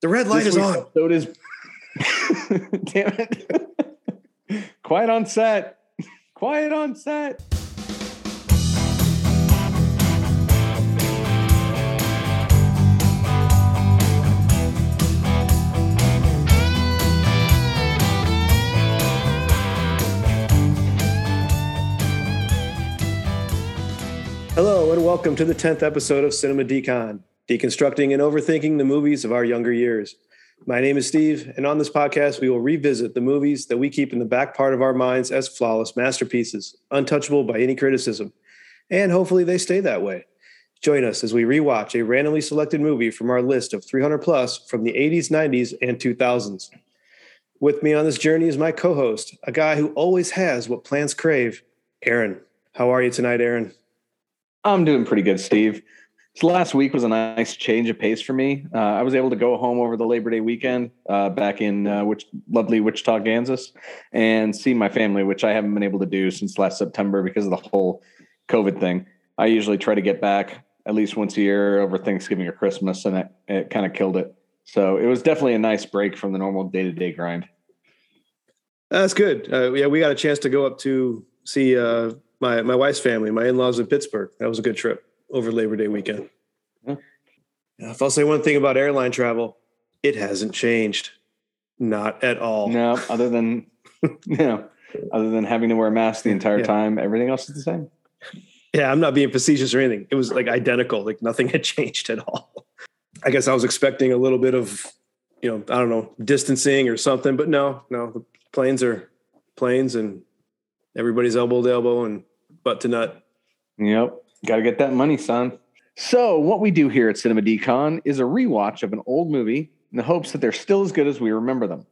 The red light This is on. So is damn it. Quiet on set. Quiet on set. Hello, and welcome to the 10th episode of Cinema Decon, deconstructing and overthinking the movies of our younger years. My name is Steve, and on this podcast, we will revisit the movies that we keep in the back part of our minds as flawless masterpieces, untouchable by any criticism. And hopefully, they stay that way. Join us as we rewatch a randomly selected movie from our list of 300 plus from the 80s, 90s, and 2000s. With me on this journey is my co host, a guy who always has what plants crave, Aaron. How are you tonight, Aaron? I'm doing pretty good, Steve. This last week was a nice change of pace for me. Uh, I was able to go home over the Labor Day weekend uh, back in uh, which lovely Wichita, Kansas, and see my family, which I haven't been able to do since last September because of the whole COVID thing. I usually try to get back at least once a year over Thanksgiving or Christmas, and it, it kind of killed it. So it was definitely a nice break from the normal day to day grind. That's good. Uh, yeah, we got a chance to go up to see uh, my my wife's family, my in laws in Pittsburgh. That was a good trip over Labor Day weekend. If I'll say one thing about airline travel, it hasn't changed, not at all. No, other than you know, other than having to wear a mask the entire Yeah. time, everything else is the same. Yeah, I'm not being facetious or anything. It was like identical, like nothing had changed at all. I guess I was expecting a little bit of, you know, I don't know, distancing or something, but no, no, the planes are planes and everybody's elbow to elbow and butt to nut. Yep. Got to get that money, son. So, what we do here at Cinema Decon is a rewatch of an old movie in the hopes that they're still as good as we remember them.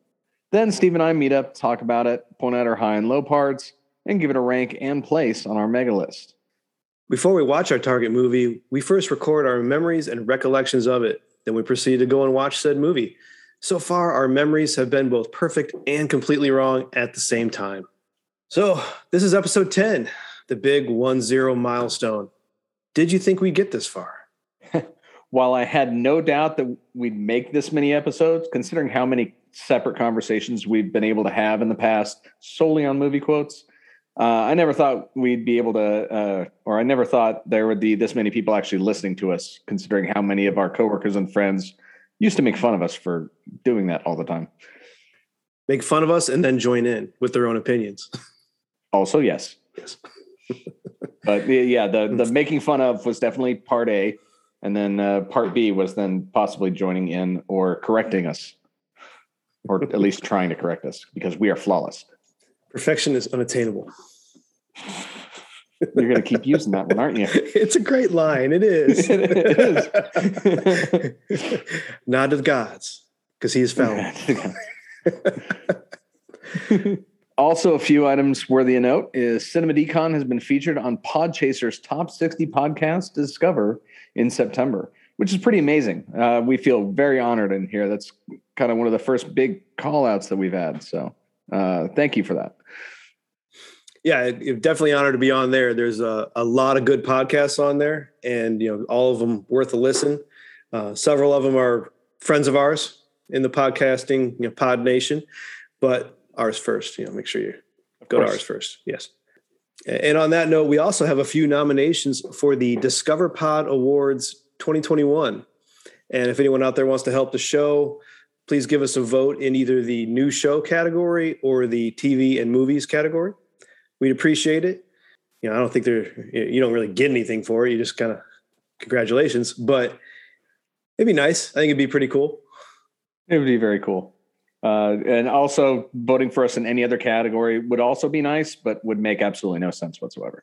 Then Steve and I meet up, talk about it, point out our high and low parts, and give it a rank and place on our mega list. Before we watch our target movie, we first record our memories and recollections of it. Then we proceed to go and watch said movie. So far, our memories have been both perfect and completely wrong at the same time. So, this is episode 10, the big 1 0 milestone. Did you think we'd get this far? While I had no doubt that we'd make this many episodes, considering how many separate conversations we've been able to have in the past solely on movie quotes, uh, I never thought we'd be able to, uh, or I never thought there would be this many people actually listening to us, considering how many of our coworkers and friends used to make fun of us for doing that all the time. Make fun of us and then join in with their own opinions. Also, yes. Yes. but yeah, the the making fun of was definitely part A, and then uh, part B was then possibly joining in or correcting us, or at least trying to correct us because we are flawless. Perfection is unattainable. You're going to keep using that one, aren't you? It's a great line. It is. It Nod to the gods because he is found. Also, a few items worthy of note is Cinema Decon has been featured on Podchaser's Top 60 Podcast Discover in September, which is pretty amazing. Uh, we feel very honored in here. That's kind of one of the first big call outs that we've had. So uh, thank you for that. yeah, it, it definitely honored to be on there. There's a, a lot of good podcasts on there, and you know, all of them worth a listen. Uh, several of them are friends of ours in the podcasting you know, pod nation, but ours first. You know, make sure you go to ours first. Yes. And on that note, we also have a few nominations for the Discover Pod Awards 2021. And if anyone out there wants to help the show, please give us a vote in either the new show category or the TV and movies category. We'd appreciate it. You know, I don't think there you don't really get anything for it. You just kind of congratulations, but it'd be nice. I think it'd be pretty cool. It would be very cool. Uh, and also, voting for us in any other category would also be nice, but would make absolutely no sense whatsoever.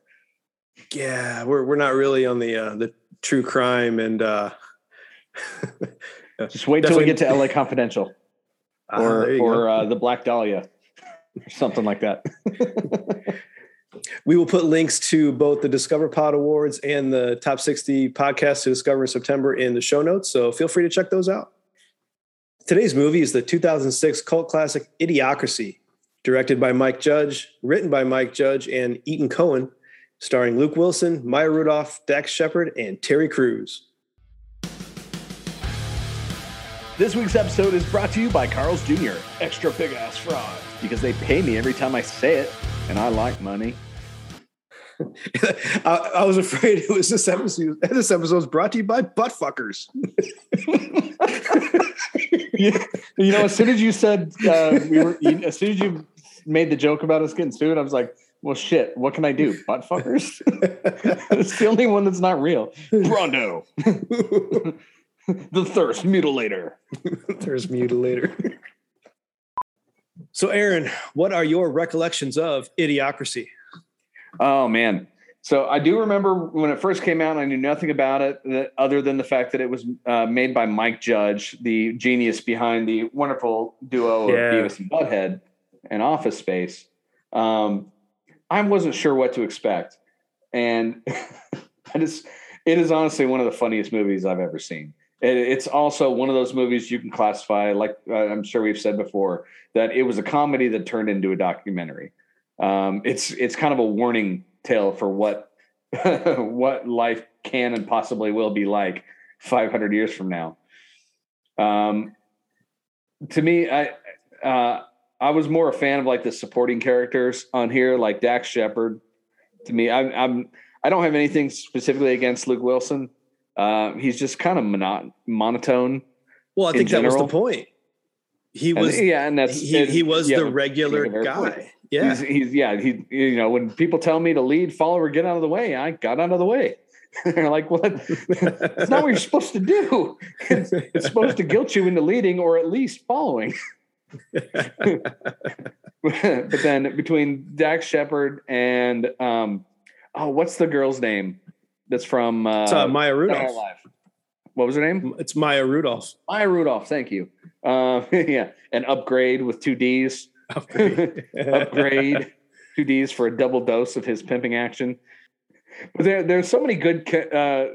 Yeah, we're we're not really on the uh, the true crime and uh, Just wait till we get to LA Confidential ah, or or uh, the Black Dahlia or something like that. We will put links to both the Discover Pod Awards and the Top 60 podcasts to discover in September in the show notes. So feel free to check those out. Today's movie is the 2006 cult classic Idiocracy, directed by Mike Judge, written by Mike Judge and Etan Cohen, starring Luke Wilson, Maya Rudolph, Dax Shepard, and Terry Crews. This week's episode is brought to you by Carl's Jr. Extra big ass fraud because they pay me every time I say it, and I like money. I, I was afraid it was this episode. This episode was brought to you by butt fuckers. you, you know, as soon as you said uh, we were, you, as soon as you made the joke about us getting sued, I was like, "Well, shit, what can I do? Butt fuckers." it's the only one that's not real. Brawndo, the thirst mutilator. Thirst mutilator. so, Aaron, what are your recollections of Idiocracy? Oh man. So I do remember when it first came out, I knew nothing about it that, other than the fact that it was uh, made by Mike Judge, the genius behind the wonderful duo Yeah. of Beavis and Butthead and Office Space. Um, I wasn't sure what to expect, and I just it is honestly one of the funniest movies I've ever seen. It, it's also one of those movies you can classify, like uh, I'm sure we've said before, that it was a comedy that turned into a documentary. Um, it's it's kind of a warning tale for what what life can and possibly will be like 500 years from now. Um, to me, I uh, I was more a fan of like the supporting characters on here, like Dax Shepard. To me, I'm, I'm I don't have anything specifically against Luke Wilson. Uh, he's just kind of monot- monotone. Well, I In think that was the point. He And- was yeah, and that's he, he was yeah, the regular King of Airport. guy. Yeah. He's, he's yeah he you know when people tell me to lead follower, get out of the way I got out of the way they're like what it's not what you're supposed to do it's, it's supposed to guilt you into leading or at least following but then between Dax Shepard and um oh what's the girl's name that's from uh, It's uh, Maya Rudolph. Live. what was her name It's Maya Rudolph. Maya Rudolph thank you uh, yeah an upgrade with two D's upgrade two D's for a double dose of his pimping action. But there, there's so many good, uh,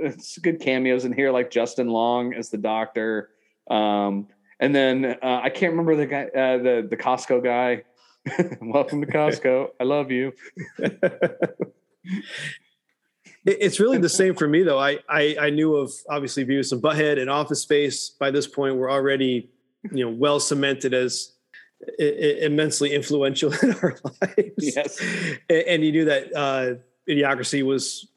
good cameos in here, like Justin Long as the doctor, um, and then uh, I can't remember the guy, uh, the the Costco guy. Welcome to Costco. I love you. It's really the same for me, though. I, I I knew of obviously Beavis and Butthead and Office Space. By this point, we're already you know well cemented as immensely influential in our lives. Yes. And you knew that uh, Idiocracy was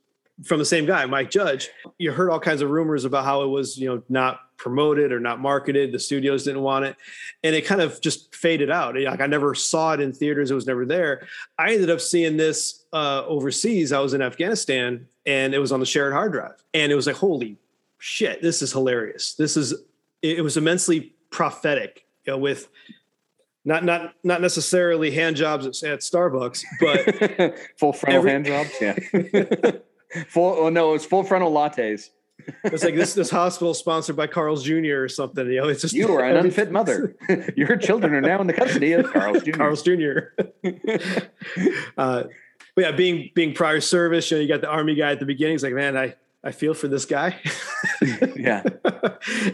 from the same guy, Mike Judge. You heard all kinds of rumors about how it was you know not promoted or not marketed. The studios didn't want it, and it kind of just faded out. Like I never saw it in theaters; it was never there. I ended up seeing this uh, overseas. I was in Afghanistan, and it was on the shared hard drive, and it was like, holy shit, this is hilarious. This is it, it was immensely prophetic, you know, with not not not necessarily hand jobs at, at Starbucks, but full frontal Every- hand jobs. Yeah. full. Oh no, it's full frontal lattes. it's like this this hospital sponsored by Carl's Jr. or something. You know, it's just You are an unfit mother. Your children are now in the custody of Carl's Jr. Carl's Jr. uh, but yeah, being being prior service, you know, you got the army guy at the beginning. He's like, man, I I feel for this guy. yeah.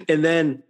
and then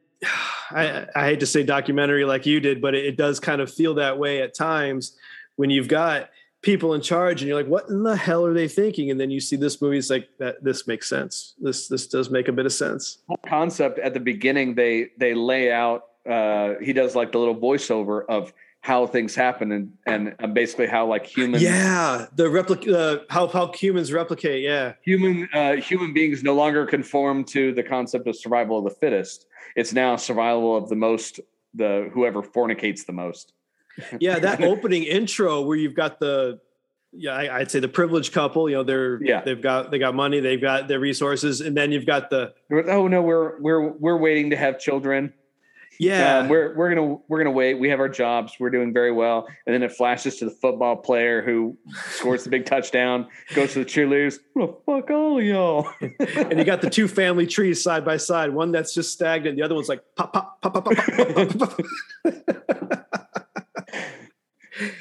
I, I hate to say documentary like you did, but it, it does kind of feel that way at times when you've got people in charge and you're like, what in the hell are they thinking? And then you see this movie, it's like that this makes sense. This this does make a bit of sense. concept at the beginning they they lay out uh he does like the little voiceover of how things happen and and basically how like humans Yeah, the replic uh, how how humans replicate. Yeah, human uh human beings no longer conform to the concept of survival of the fittest it's now survival of the most the whoever fornicates the most yeah. That opening intro where you've got the yeah, I, I'd say the privileged couple. You know, they're Yeah. they've got they got money, they've got their resources, and then you've got the oh no we're we're we're waiting to have children yeah, um, we're we're gonna we're gonna wait. We have our jobs. We're doing very well, and then it flashes to the football player who scores the big touchdown, goes to the cheerleaders. What the fuck, all y'all? and you got the two family trees side by side. One that's just stagnant. The other one's like pop pop pop pop pop pop. pop, pop.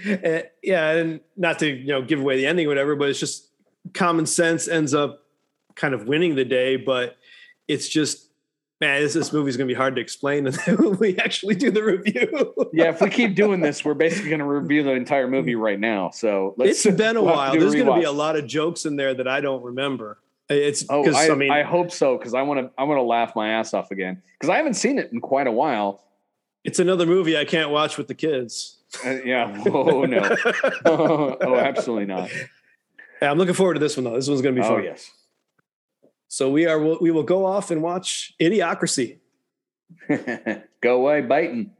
and, eh, yeah, and not to you know give away the ending, or whatever, but it's just common sense ends up kind of winning the day, but it's just man, this this movie's gonna be hard to explain when we actually do the review. yeah, if we keep doing this, we're basically gonna review the entire movie right now. So let's. it's been a we'll while. to There's going to be a lot of jokes in there that I don't remember. It's Oh, I, I, mean I hope so because I want to. I want to laugh my ass off again because I haven't seen it in quite a while. it's another movie I can't watch with the kids. Uh, yeah. Oh no. oh, absolutely not. Yeah, I'm looking forward to this one though. This one's gonna be Oh fun. yes. So we are we will go off and watch Idiocracy. Go away, biting.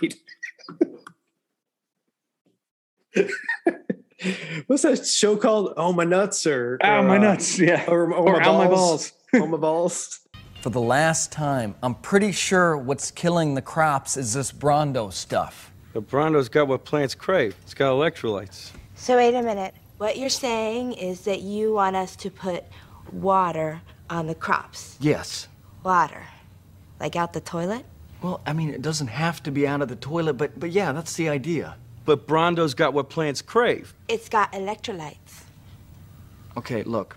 What's that show called? Oh my nuts or Ow, or, my uh, nuts. Yeah. or, or Or my, ow, my balls. balls. oh my balls. For the last time, I'm pretty sure what's killing the crops is this Brawndo stuff. The Brawndo's got what plants crave. It's got electrolytes. So wait a minute. What you're saying is that you want us to put water on the crops. Yes. Water. Like out the toilet? Well, I mean, it doesn't have to be out of the toilet, but but yeah, that's the idea. But Brawndo's got what plants crave. It's got electrolytes. Okay, look.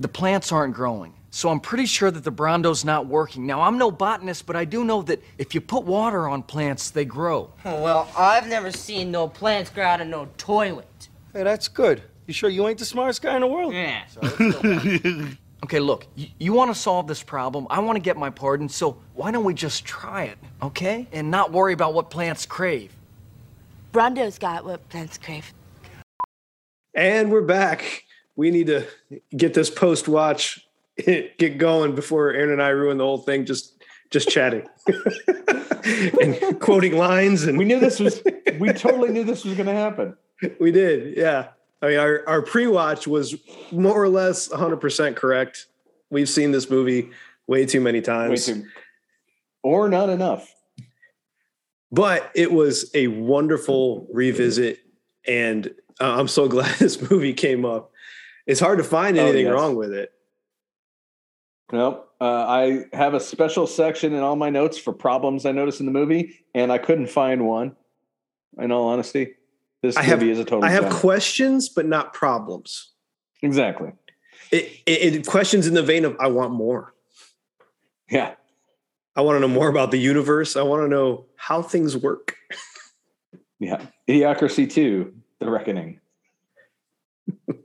The plants aren't growing, so I'm pretty sure that the Brawndo's not working. Now, I'm no botanist, but I do know that if you put water on plants, they grow. Oh, well, I've never seen no plants grow out of no toilet. Hey, that's good. You sure you ain't the smartest guy in the world? Yeah. Okay, look, y- you want to solve this problem. I want to get my pardon, so why don't we just try it, okay? And not worry about what plants crave. Brawndo's got what plants crave. And we're back. We need to get this post watch get going before Aaron and I ruin the whole thing. Just just chatting and quoting lines, and We knew this was. we totally knew this was going to happen. we did. Yeah, I mean, our our pre watch was more or less 100 percent correct. We've seen this movie way too many Way times, too. Or not enough. but it was a wonderful revisit, and uh, I'm so glad this movie came up. It's hard to find Oh, anything yes. wrong with it. Nope. Uh, I have a special section in all my notes for problems I noticed in the movie, and I couldn't find one. In all honesty, this I have- movie is a total. I have gem. questions, but not problems. exactly. It, it, it questions in the vein of I want more. Yeah. I want to know more about the universe. I want to know how things work. Yeah. Idiocracy 2, The Reckoning.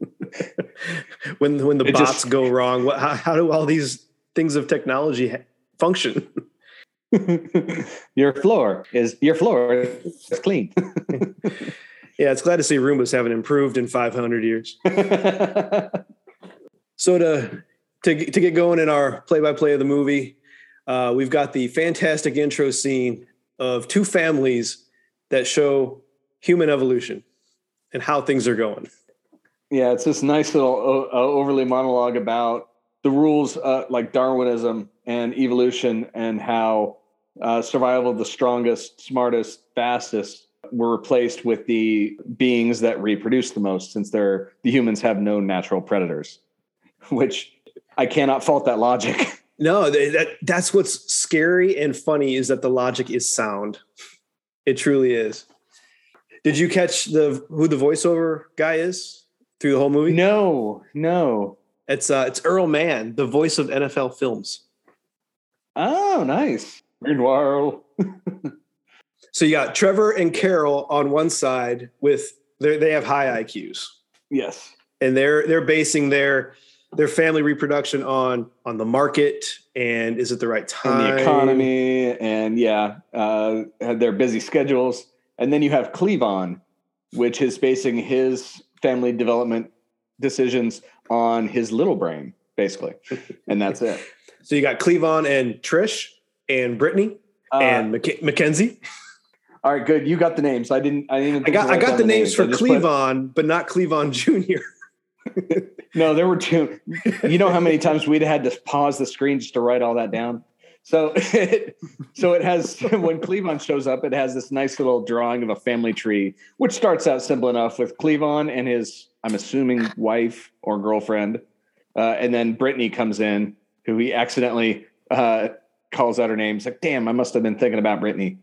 When when the It bots just- go wrong, what, how, how do all these things of technology function? your floor is your floor is clean. yeah, it's glad to see Roombas haven't improved in 500 years. So to to get- to get going in our play by play of the movie, uh, we've got the fantastic intro scene of two families that show human evolution and how things are going. yeah, it's this nice little uh, overly monologue about the rules uh, like Darwinism and evolution and how uh, survival of the strongest, smartest, fastest were replaced with the beings that reproduce the most since they're the humans have no natural predators, which I cannot fault that logic. No, that that's what's scary and funny is that the logic is sound. It truly is. Did you catch the who the voiceover guy is through the whole movie? no, no. It's uh it's Earl Mann, the voice of NFL films. Oh, nice. Meanwhile, So you got Trevor and Carol on one side with they they have high IQs yes. and they're they're basing their their family reproduction on on the market and is it the right and time? the economy and yeah uh had their busy schedules. And then you have cleavon which is basing his family development decisions on his little brain basically. And that's it. So you got Cleavon and Trish and Brittany Uh, and Mac- Mackenzie. All right good. You got the names. I didn't i didn't I got I got down the names for I just put- Cleavon, but not Cleavon Jr. no there were two. You know how many times we'd had to pause the screen just to write all that down? So it, so it has when Cleavon shows up, it has this nice little drawing of a family tree, which starts out simple enough with Cleavon and his, I'm assuming, wife or girlfriend, uh, and then Brittany comes in, who he accidentally uh, calls out her name. He's like, "Damn, I must have been thinking about Brittany,"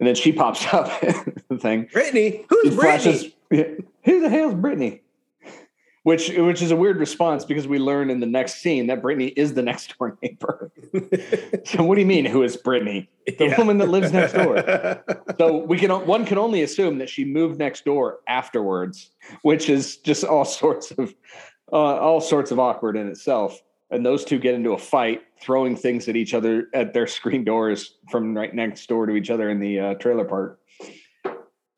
and then she pops up the thing. Brittany, who's Brittany? Who the hell's Brittany? Which which is a weird response because we learn in the next scene that Brittany is the next door neighbor. so what do you mean? Who is Brittany? The Yeah. woman that lives next door. So we can one can only assume that she moved next door afterwards, which is just all sorts of uh, all sorts of awkward in itself. And those two get into a fight, throwing things at each other at their screen doors from right next door to each other in the uh, trailer park.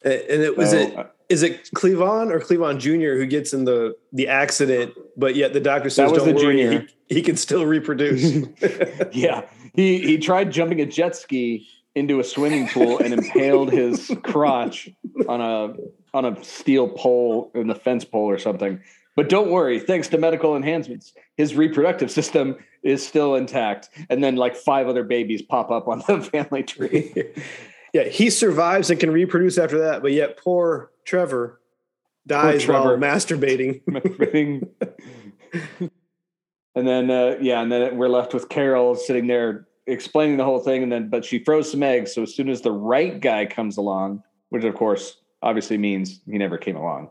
And it was So, it uh, is it Cleavon or Cleavon Jr. who gets in the the accident, but yet the doctor says, "Don't worry, he, he can still reproduce." yeah, he he tried jumping a jet ski into a swimming pool and impaled his crotch on a on a steel pole in the fence pole or something. But don't worry, thanks to medical enhancements, his reproductive system is still intact. And then like five other babies pop up on the family tree. yeah, he survives and can reproduce after that, but yet poor Trevor dies while Trevor. masturbating. and then uh, yeah, and then we're left with Carol sitting there explaining the whole thing, and then but she froze some eggs. So as soon as the right guy comes along, which of course obviously means he never came along.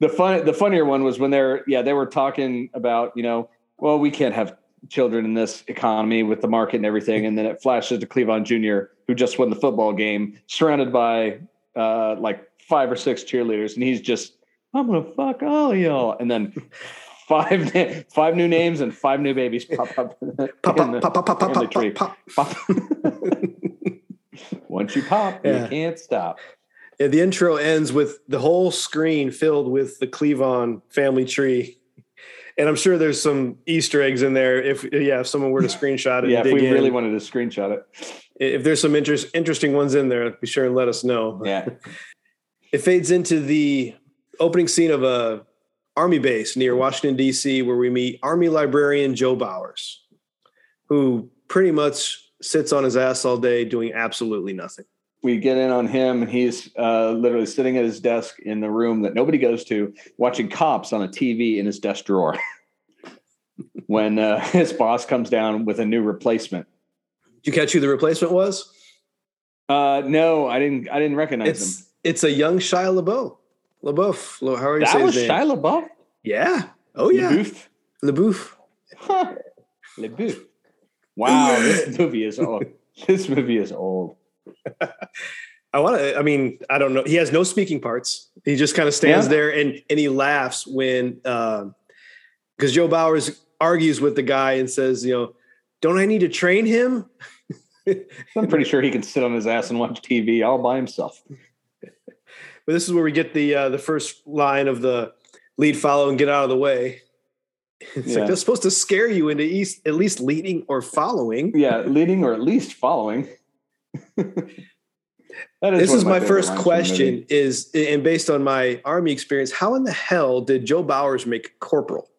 The fun the funnier one was when they're yeah, they were talking about, you know, well, we can't have children in this economy with the market and everything. And then it flashes to Cleavon Jr., who just won the football game, surrounded by uh like five or six cheerleaders, and he's just, I'm gonna fuck all y'all. And then five na- five new names and five new babies pop up in the, Pop, in the pop, pop, pop, pop, tree. pop, pop. Pop. Once you pop, Yeah. you can't stop. Yeah, the intro ends with the whole screen filled with the Cleavon family tree. And I'm sure there's some Easter eggs in there. If yeah, if someone were to screenshot it, Yeah, if we in. really wanted to screenshot it. if there's some interest, interesting ones in there, be sure and let us know. Yeah. It fades into the opening scene of a army base near Washington D.C., where we meet Army librarian Joe Bowers, who pretty much sits on his ass all day doing absolutely nothing. We get in on him and he's uh, literally sitting at his desk in the room that nobody goes to watching cops on a tv in his desk drawer when uh, his boss comes down with a new replacement Did you catch who the replacement was? uh, no i didn't i didn't recognize him It's it's a young Shia LaBeouf. LaBeouf. How are you that saying was his name? Shia LaBeouf Yeah. Oh yeah. LaBeouf? LaBeouf. Huh. LaBeouf. wow this movie is old this movie is old I want to. I mean, I don't know. He has no speaking parts. He just kind of stands Yeah. there and and he laughs when because Joe Bowers argues with the guy and says, you know, don't I need to train him? i'm pretty sure he can sit on his ass and watch tv all by himself But this is where we get the uh, the first line of the lead, follow, and get out of the way. It's Yeah. like they're supposed to scare you into east, at least leading or following. yeah leading or at least following This is of my first lines from the question: is and based on my army experience, how in the hell did Joe Bowers make corporal?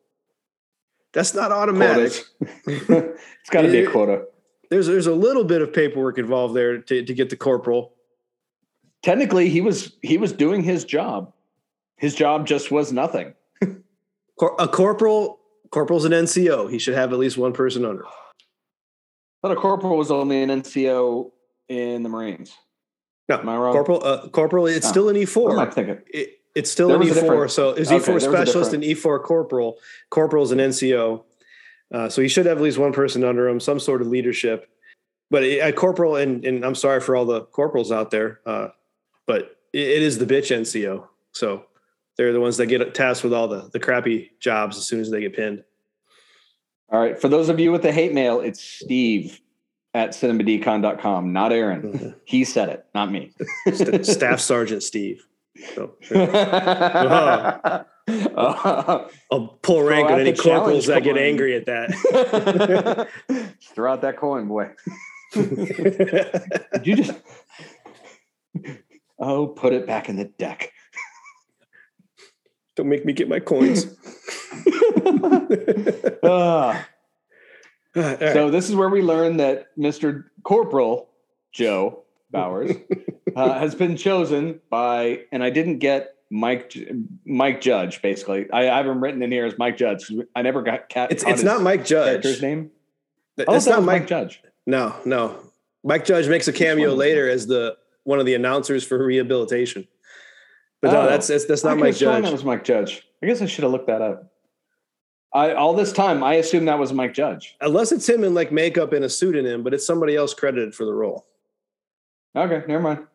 That's not automatic. It's got to be a quota. There's there's a little bit of paperwork involved there to, to get the corporal. Technically, he was he was doing his job. His job just was nothing. Cor- a corporal corporal's an NCO. He should have at least one person under. But a corporal was only an NCO in the Marines. No, Am I wrong? corporal. Uh, corporal. It's Oh. still an What am I E4. thinking? It, it's still There an a E4. So is E4 there was a specialist and E4 corporal. Corporal's an NCO. Uh, so he should have at least one person under him, some sort of leadership. But a a corporal, and, and I'm sorry for all the corporals out there, uh, but it, it is the bitch NCO. So they're the ones that get tasked with all the, the crappy jobs as soon as they get pinned. All right. For those of you with the hate mail, it's Steve at cinemadecon.com, not Aaron. Mhm. He said it, not me. St- Staff Sergeant Steve. So Uh, I'll pull rank on any corporals that get angry at that. Throw out that coin, boy. Did you just? Oh, put it back in the deck. Don't make me get my coins. Ah. Right. So this is where we learn that Mr. Corporal Joe Bowers uh, has been chosen by, and I didn't get Mike Mike Judge. Basically, I, I have him written in here as Mike Judge. I never got cat. it's caught it's not Mike Judge. character's name. Oh, It's not Mike. Mike Judge. No, no. Mike Judge makes a cameo later as the one of the announcers for rehabilitation. But no, Oh. that's that's, that's not Mike Judge. That was Mike Judge. I guess I should have looked that up. I all this time I assumed that was Mike Judge. Unless it's him in like makeup and a pseudonym, but it's somebody else credited for the role. Okay, never mind.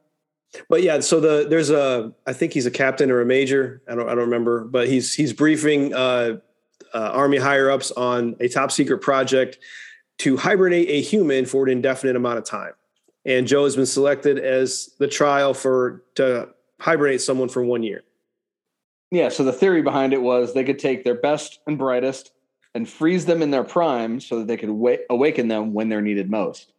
but yeah, so the there's a I think he's a captain or a major. I don't I don't remember, but he's he's briefing uh, uh, army higher ups on a top secret project to hibernate a human for an indefinite amount of time. And Joe has been selected as the trial for to hibernate someone for one year. Yeah. So the theory behind it was they could take their best and brightest and freeze them in their prime so that they could wa- awaken them when they're needed most.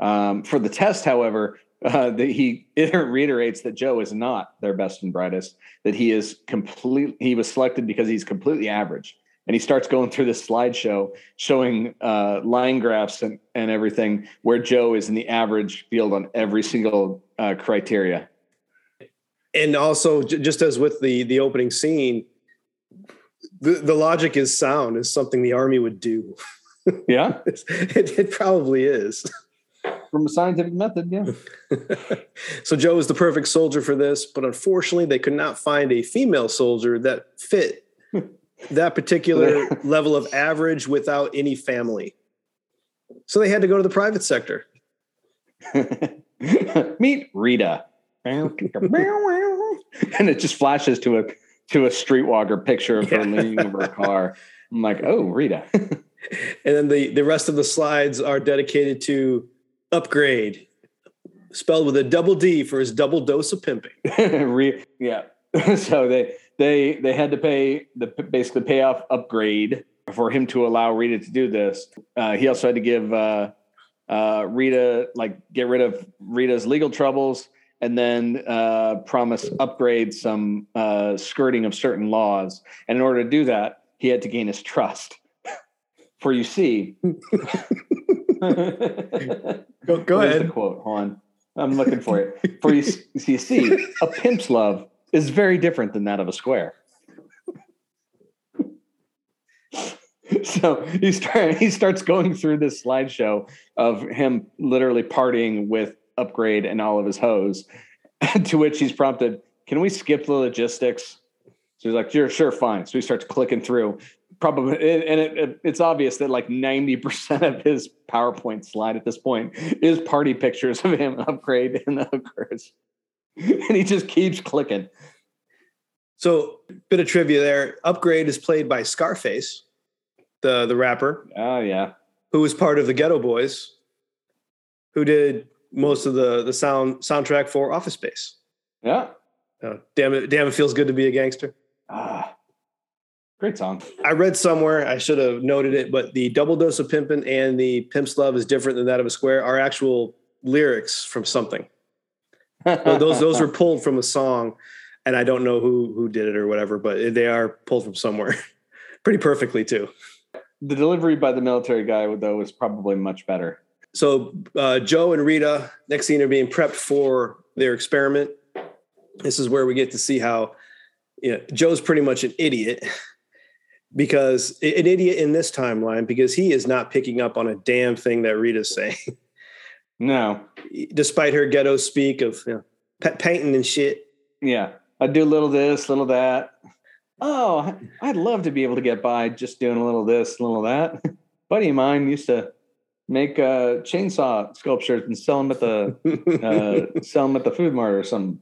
Um, for the test, however, uh, he reiterates that Joe is not their best and brightest, that he is complete. He was selected because he's completely average. And he starts going through this slideshow showing uh, line graphs and, and everything where Joe is in the average field on every single uh, criteria. And also, just as with the the opening scene, the, the logic is sound is something the army would do. Yeah, it, it probably is. from a scientific method. Yeah. so Joe is the perfect soldier for this, but unfortunately, they could not find a female soldier that fit that particular level of average without any family. So they had to go to the private sector. Meet Rita. and it just flashes to a to a streetwalker picture of her Yeah. leaning over a car. I'm like, oh, Rita. And then the, the rest of the slides are dedicated to upgrade, spelled with a double D for his double dose of pimping. Re- yeah. so they they they had to pay the basically pay off upgrade for him to allow Rita to do this. Uh, he also had to give uh, uh, Rita like get rid of Rita's legal troubles and then uh, promise upgrade some uh, skirting of certain laws. And in order to do that, he had to gain his trust. For you see, Go, go ahead. the quote. Hold on. I'm looking for it. For you, you see, a pimp's love is very different than that of a square. so he start, he starts going through this slideshow of him literally partying with upgrade and all of his hoes. to which he's prompted, "Can we skip the logistics?" So he's like, "Sure, sure, fine." So he starts clicking through. Probably, and it, it, it's obvious that like ninety percent of his PowerPoint slide at this point is party pictures of him upgrade and the hookers, and he just keeps clicking. So, bit of trivia there. Upgrade is played by Scarface, the the rapper, Oh yeah, who was part of the Geto Boys, who did most of the the sound soundtrack for Office Space. yeah. Uh, damn it! Damn, it feels good to be a gangster. Ah, great song. I read somewhere I should have noted it, but the double dose of pimpin' and the pimp's love is different than that of a square are actual lyrics from something. So those those were pulled from a song, and I don't know who who did it or whatever, but they are pulled from somewhere, pretty perfectly too. the delivery by the military guy though was probably much better. So uh, Joe and Rita next scene are being prepped for their experiment. This is where we get to see how you know, Joe's pretty much an idiot because an idiot in this timeline because he is not picking up on a damn thing that Rita's saying, No, despite her ghetto speak of you know, painting and shit. Yeah, I do a little this, little that. Oh, I'd love to be able to get by just doing a little this, a little that. Buddy of mine used to make uh, chainsaw sculptures and sell them at the uh, sell them at the food mart or something.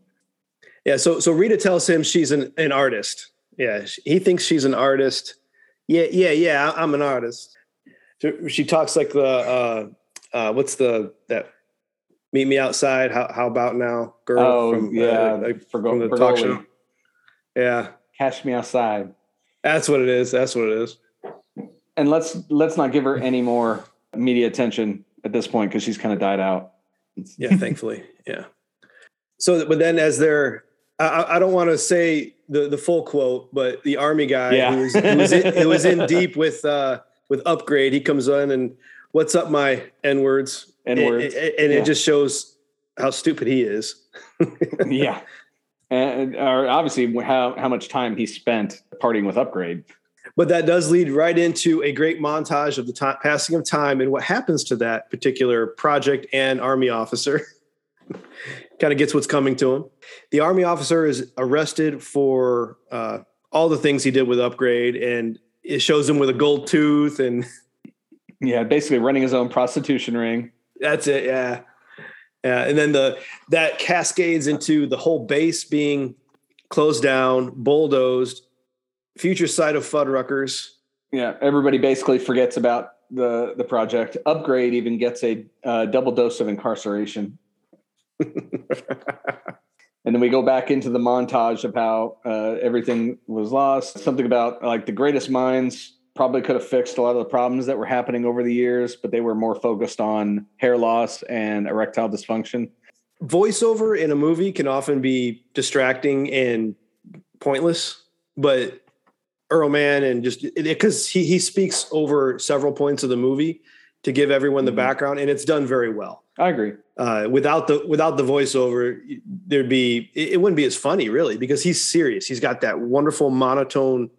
Yeah, so so Rita tells him she's an, an artist. Yeah, he thinks she's an artist. Yeah, yeah, yeah. I'm an artist. So she talks like the uh, uh, what's the that meet me outside? How how about now, girl? Oh from, uh, yeah, like, for from the talk show. Yeah, Cash me outside. that's what it is. That's what it is. And let's let's not give her any more media attention at this point because she's kind of died out. Yeah, thankfully. Yeah. So, but then as they're, I- I, don't want to say the the full quote, but the army guy Yeah. who was who was in, who was in deep with uh with upgrade, he comes on and what's up my n words N-words. and, and Yeah. it just shows how stupid he is. yeah, and or obviously how how much time he spent partying with Upgrade. But that does lead right into a great montage of the ti passing of time and what happens to that particular project and army officer. kind of gets what's coming to him. The army officer is arrested for uh, all the things he did with upgrade, and it shows him with a gold tooth, and Yeah, basically running his own prostitution ring. that's it. Yeah, Yeah, and then the that cascades into the whole base being closed down, bulldozed, future site of Fuddruckers. Yeah, everybody basically forgets about the the project. Upgrade even gets a uh, double dose of incarceration. and then we go back into the montage of how uh, everything was lost. Something about like the greatest minds probably could have fixed a lot of the problems that were happening over the years, but they were more focused on hair loss and erectile dysfunction. Voiceover in a movie can often be distracting and pointless, but Earl Mann and just because he he speaks over several points of the movie to give everyone the mm-hmm. background, and it's done very well. I agree. Uh, without the without the voiceover, there'd be it, it, wouldn't be as funny really because he's serious. He's got that wonderful monotone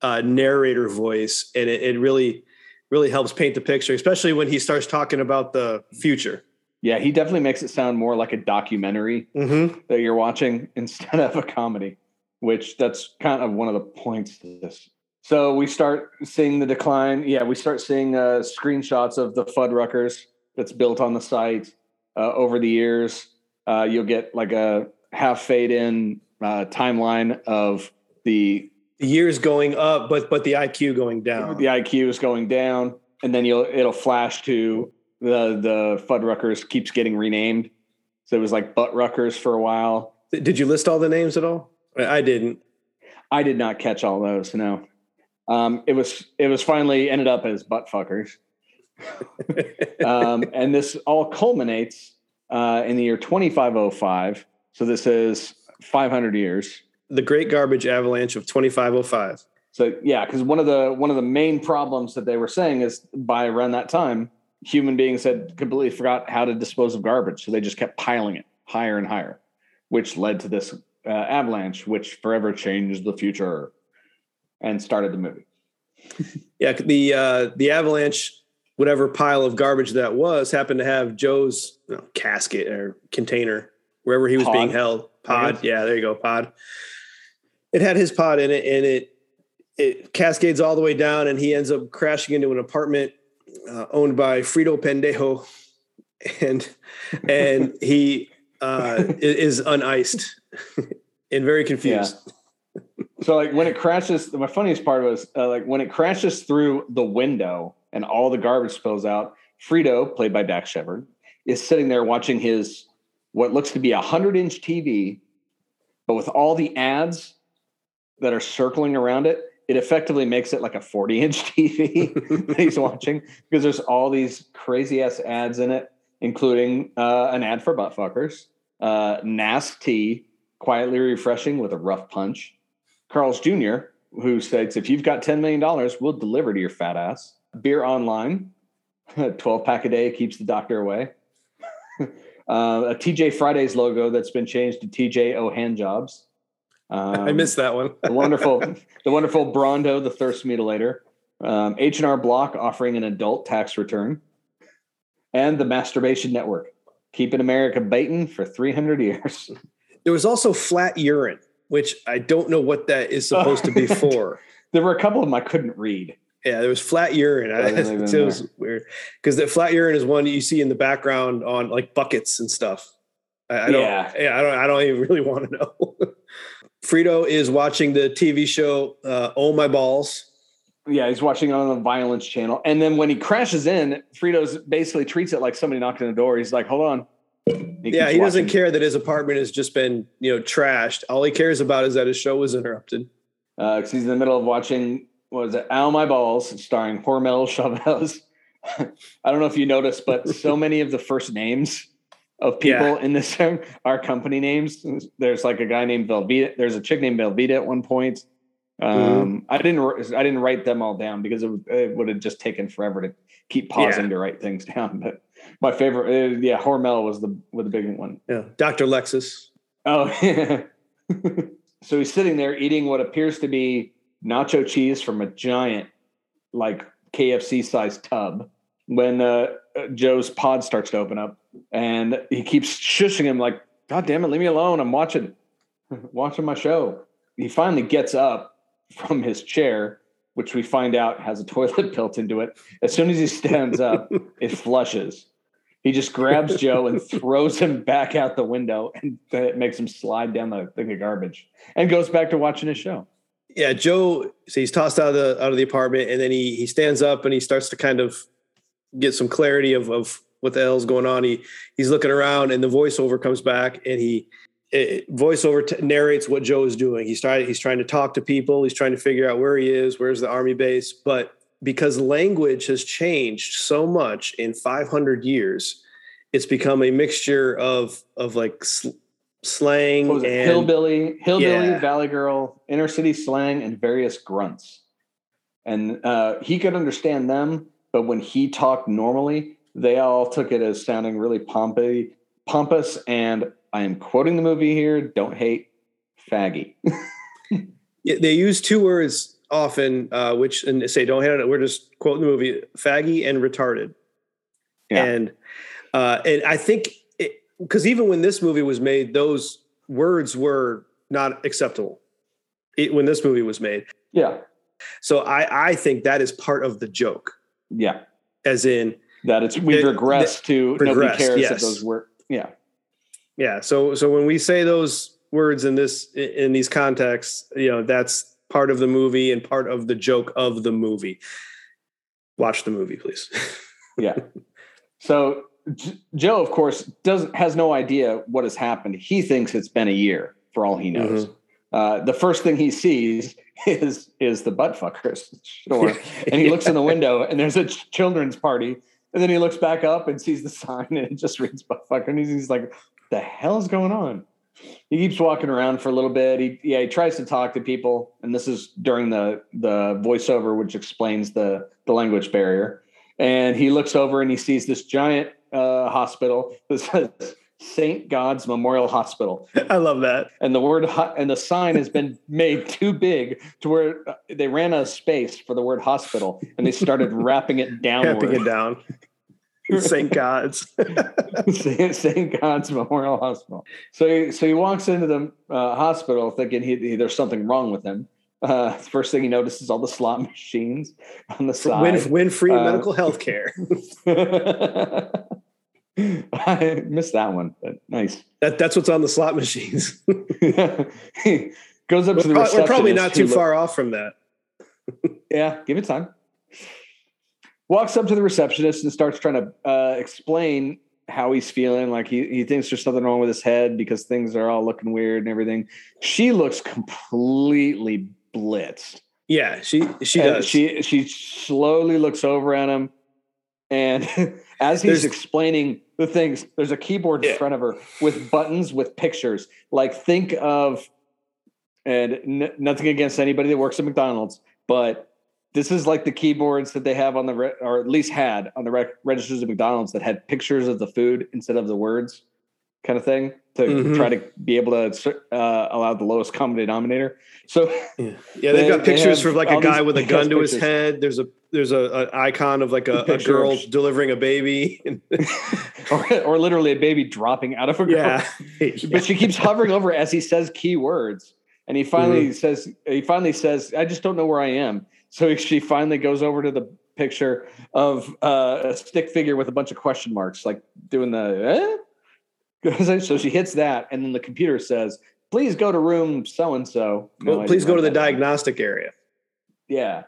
uh, narrator voice, and it, it really really helps paint the picture, especially when he starts talking about the future. Yeah, he definitely makes it sound more like a documentary mm-hmm. that you're watching instead of a comedy, which that's kind of one of the points to this. So we start seeing the decline. Yeah, we start seeing uh, screenshots of the Fuddruckers that's built on the site uh, over the years. Uh, you'll get like a half fade in uh, timeline of the the years going up, but but the IQ going down. The IQ is going down, and then you'll it'll flash to the the Fuddruckers keeps getting renamed. So it was like Butt Ruckers for a while. Did you list all the names at all? I didn't. I did not catch all those. No. Um, it was it was finally ended up as Buttfuckers. um, and this all culminates uh, in the year 2505. So this is 500 years. The Great Garbage Avalanche of 2505. So yeah, because one of the one of the main problems that they were saying is by around that time, human beings had completely forgot how to dispose of garbage, so they just kept piling it higher and higher, which led to this uh, avalanche, which forever changed the future and started the movie. yeah, the uh, the avalanche whatever pile of garbage that was happened to have Joe's you know, casket or container wherever he was pod. being held. Pod, yeah, there you go, pod. It had his pod in it, and it it cascades all the way down, and he ends up crashing into an apartment uh, owned by Frito Pendejo, and and he uh, is uniced and very confused. Yeah. So like when it crashes, my funniest part was uh, like when it crashes through the window and all the garbage spills out. Frito, played by Dax Shepard, is sitting there watching his what looks to be a hundred inch TV, but with all the ads that are circling around it, it effectively makes it like a 40 inch TV that he's watching because there's all these crazy ass ads in it, including uh, an ad for buttfuckers, uh, Nask tea, quietly refreshing with a rough punch, Carl's Jr., who states, if you've got $10 million, we'll deliver to your fat ass beer online, 12 pack a day keeps the doctor away. uh, a TJ Fridays logo that's been changed to TJ O Hand Jobs. Um, I missed that one. the wonderful, the wonderful Brawndo, the thirst mutilator. Um, H&R Block offering an adult tax return. And the Masturbation Network, keeping America baiting for 300 years. There was also flat urine, which I don't know what that is supposed to be for. there were a couple of them I couldn't read. Yeah, there was flat urine. I, it was weird because the flat urine is one you see in the background on like buckets and stuff. I, I don't. Yeah. yeah, I don't. I don't even really want to know. Frito is watching the TV show uh, "Oh My Balls." Yeah, he's watching on the Violence Channel, and then when he crashes in, Frito's basically treats it like somebody knocked on the door. He's like, "Hold on." He yeah, he doesn't care that his apartment has just been you know trashed. All he cares about is that his show was interrupted. Because uh, he's in the middle of watching was it Ow My Balls, starring Hormel Chavez. I don't know if you noticed, but so many of the first names of people yeah. in this are company names. There's like a guy named Velveeta. There's a chick named Velveeta at one point. Um, mm-hmm. I didn't I didn't write them all down because it, it would have just taken forever to keep pausing yeah. to write things down. But my favorite, uh, yeah, Hormel was the with the big one. Yeah, Doctor Lexus. Oh, yeah. so he's sitting there eating what appears to be nacho cheese from a giant, like KFC sized tub. When uh, Joe's pod starts to open up, and he keeps shushing him like, "God damn it, leave me alone! I'm watching, watching my show." He finally gets up from his chair, which we find out has a toilet built into it. As soon as he stands up, it flushes. He just grabs Joe and throws him back out the window, and it makes him slide down the thing of garbage, and goes back to watching his show. Yeah, Joe. So he's tossed out of the out of the apartment, and then he he stands up and he starts to kind of get some clarity of of what the hell's going on. He he's looking around, and the voiceover comes back, and he it, voiceover t- narrates what Joe is doing. He's trying he's trying to talk to people. He's trying to figure out where he is, where's the army base. But because language has changed so much in 500 years, it's become a mixture of of like sl- slang What was it? and hillbilly, hillbilly, Yeah. valley girl, inner city slang, and various grunts. And uh, he could understand them, but when he talked normally, they all took it as sounding really pompy, pompous. And I am quoting the movie here. Don't hate faggy. Yeah, they use two words often, uh, which and say don't hate on it. We're just quoting the movie: faggy and retarded. Yeah. And uh, and I think because even when this movie was made, those words were not acceptable. It, when this movie was made, yeah, so I I think that is part of the joke, yeah. as in That it's we've regressed to nobody cares yes. if those were yeah. Yeah. So so when we say those words in this in these contexts, you know that's part of the movie and part of the joke of the movie. Watch the movie, please. yeah. So J- Joe, of course, doesn't has no idea what has happened. He thinks it's been a year for all he knows. Uh, the first thing he sees is is the butt fuckers, sure. And he looks in the window, and there's a ch- children's party. And then he looks back up and sees the sign, and it just reads butt fucker. And he's, he's like, "The hell is going on?" He keeps walking around for a little bit. He yeah, he tries to talk to people, and this is during the the voiceover, which explains the the language barrier. And he looks over and he sees this giant uh, hospital that says St. God's Memorial Hospital I love that. and the word ho- and the sign has been made too big to where uh, they ran out of space for the word hospital and they started wrapping it Tapping it down. St. God's. St. St. God's Memorial Hospital. So he, so he walks into the uh, hospital thinking he, he- there's something wrong with him. Uh, first thing he notices all the slot machines on the side. win, win free Uh, medical health care. I missed that one, but nice. That, that's what's on the slot machines. goes up we're, to the prob- we're probably not too look- far off from that. Yeah, give it time. Walks up to the receptionist and starts trying to uh, explain how he's feeling. Like he, he thinks there's something wrong with his head because things are all looking weird and everything. She looks completely blitzed. Yeah, she she And does. She she slowly looks over at him, and as he's There's- explaining the things, there's a keyboard in front of her with buttons with pictures. Like think of, and n- nothing against anybody that works at McDonald's, but this is like the keyboards that they have on the re- or at least had on the rec- registers of McDonald's that had pictures of the food instead of the words, kind of thing to Mhm. try to be able to uh, allow the lowest common denominator. So yeah, yeah they've they- got pictures for like a guy these with a gun to his head. There's a there's a, a icon of like a, a girl delivering a baby. or, or literally a baby dropping out of a girl. yeah. But she keeps hovering over as he says key words. And he finally Mm-hmm. says, he finally says, I just don't know where I am. So she finally goes over to the picture of uh, a stick figure with a bunch of question marks, like doing the, eh? so she hits that. And then the computer says, please go to room so and so. Please go to the diagnostic area. Yeah.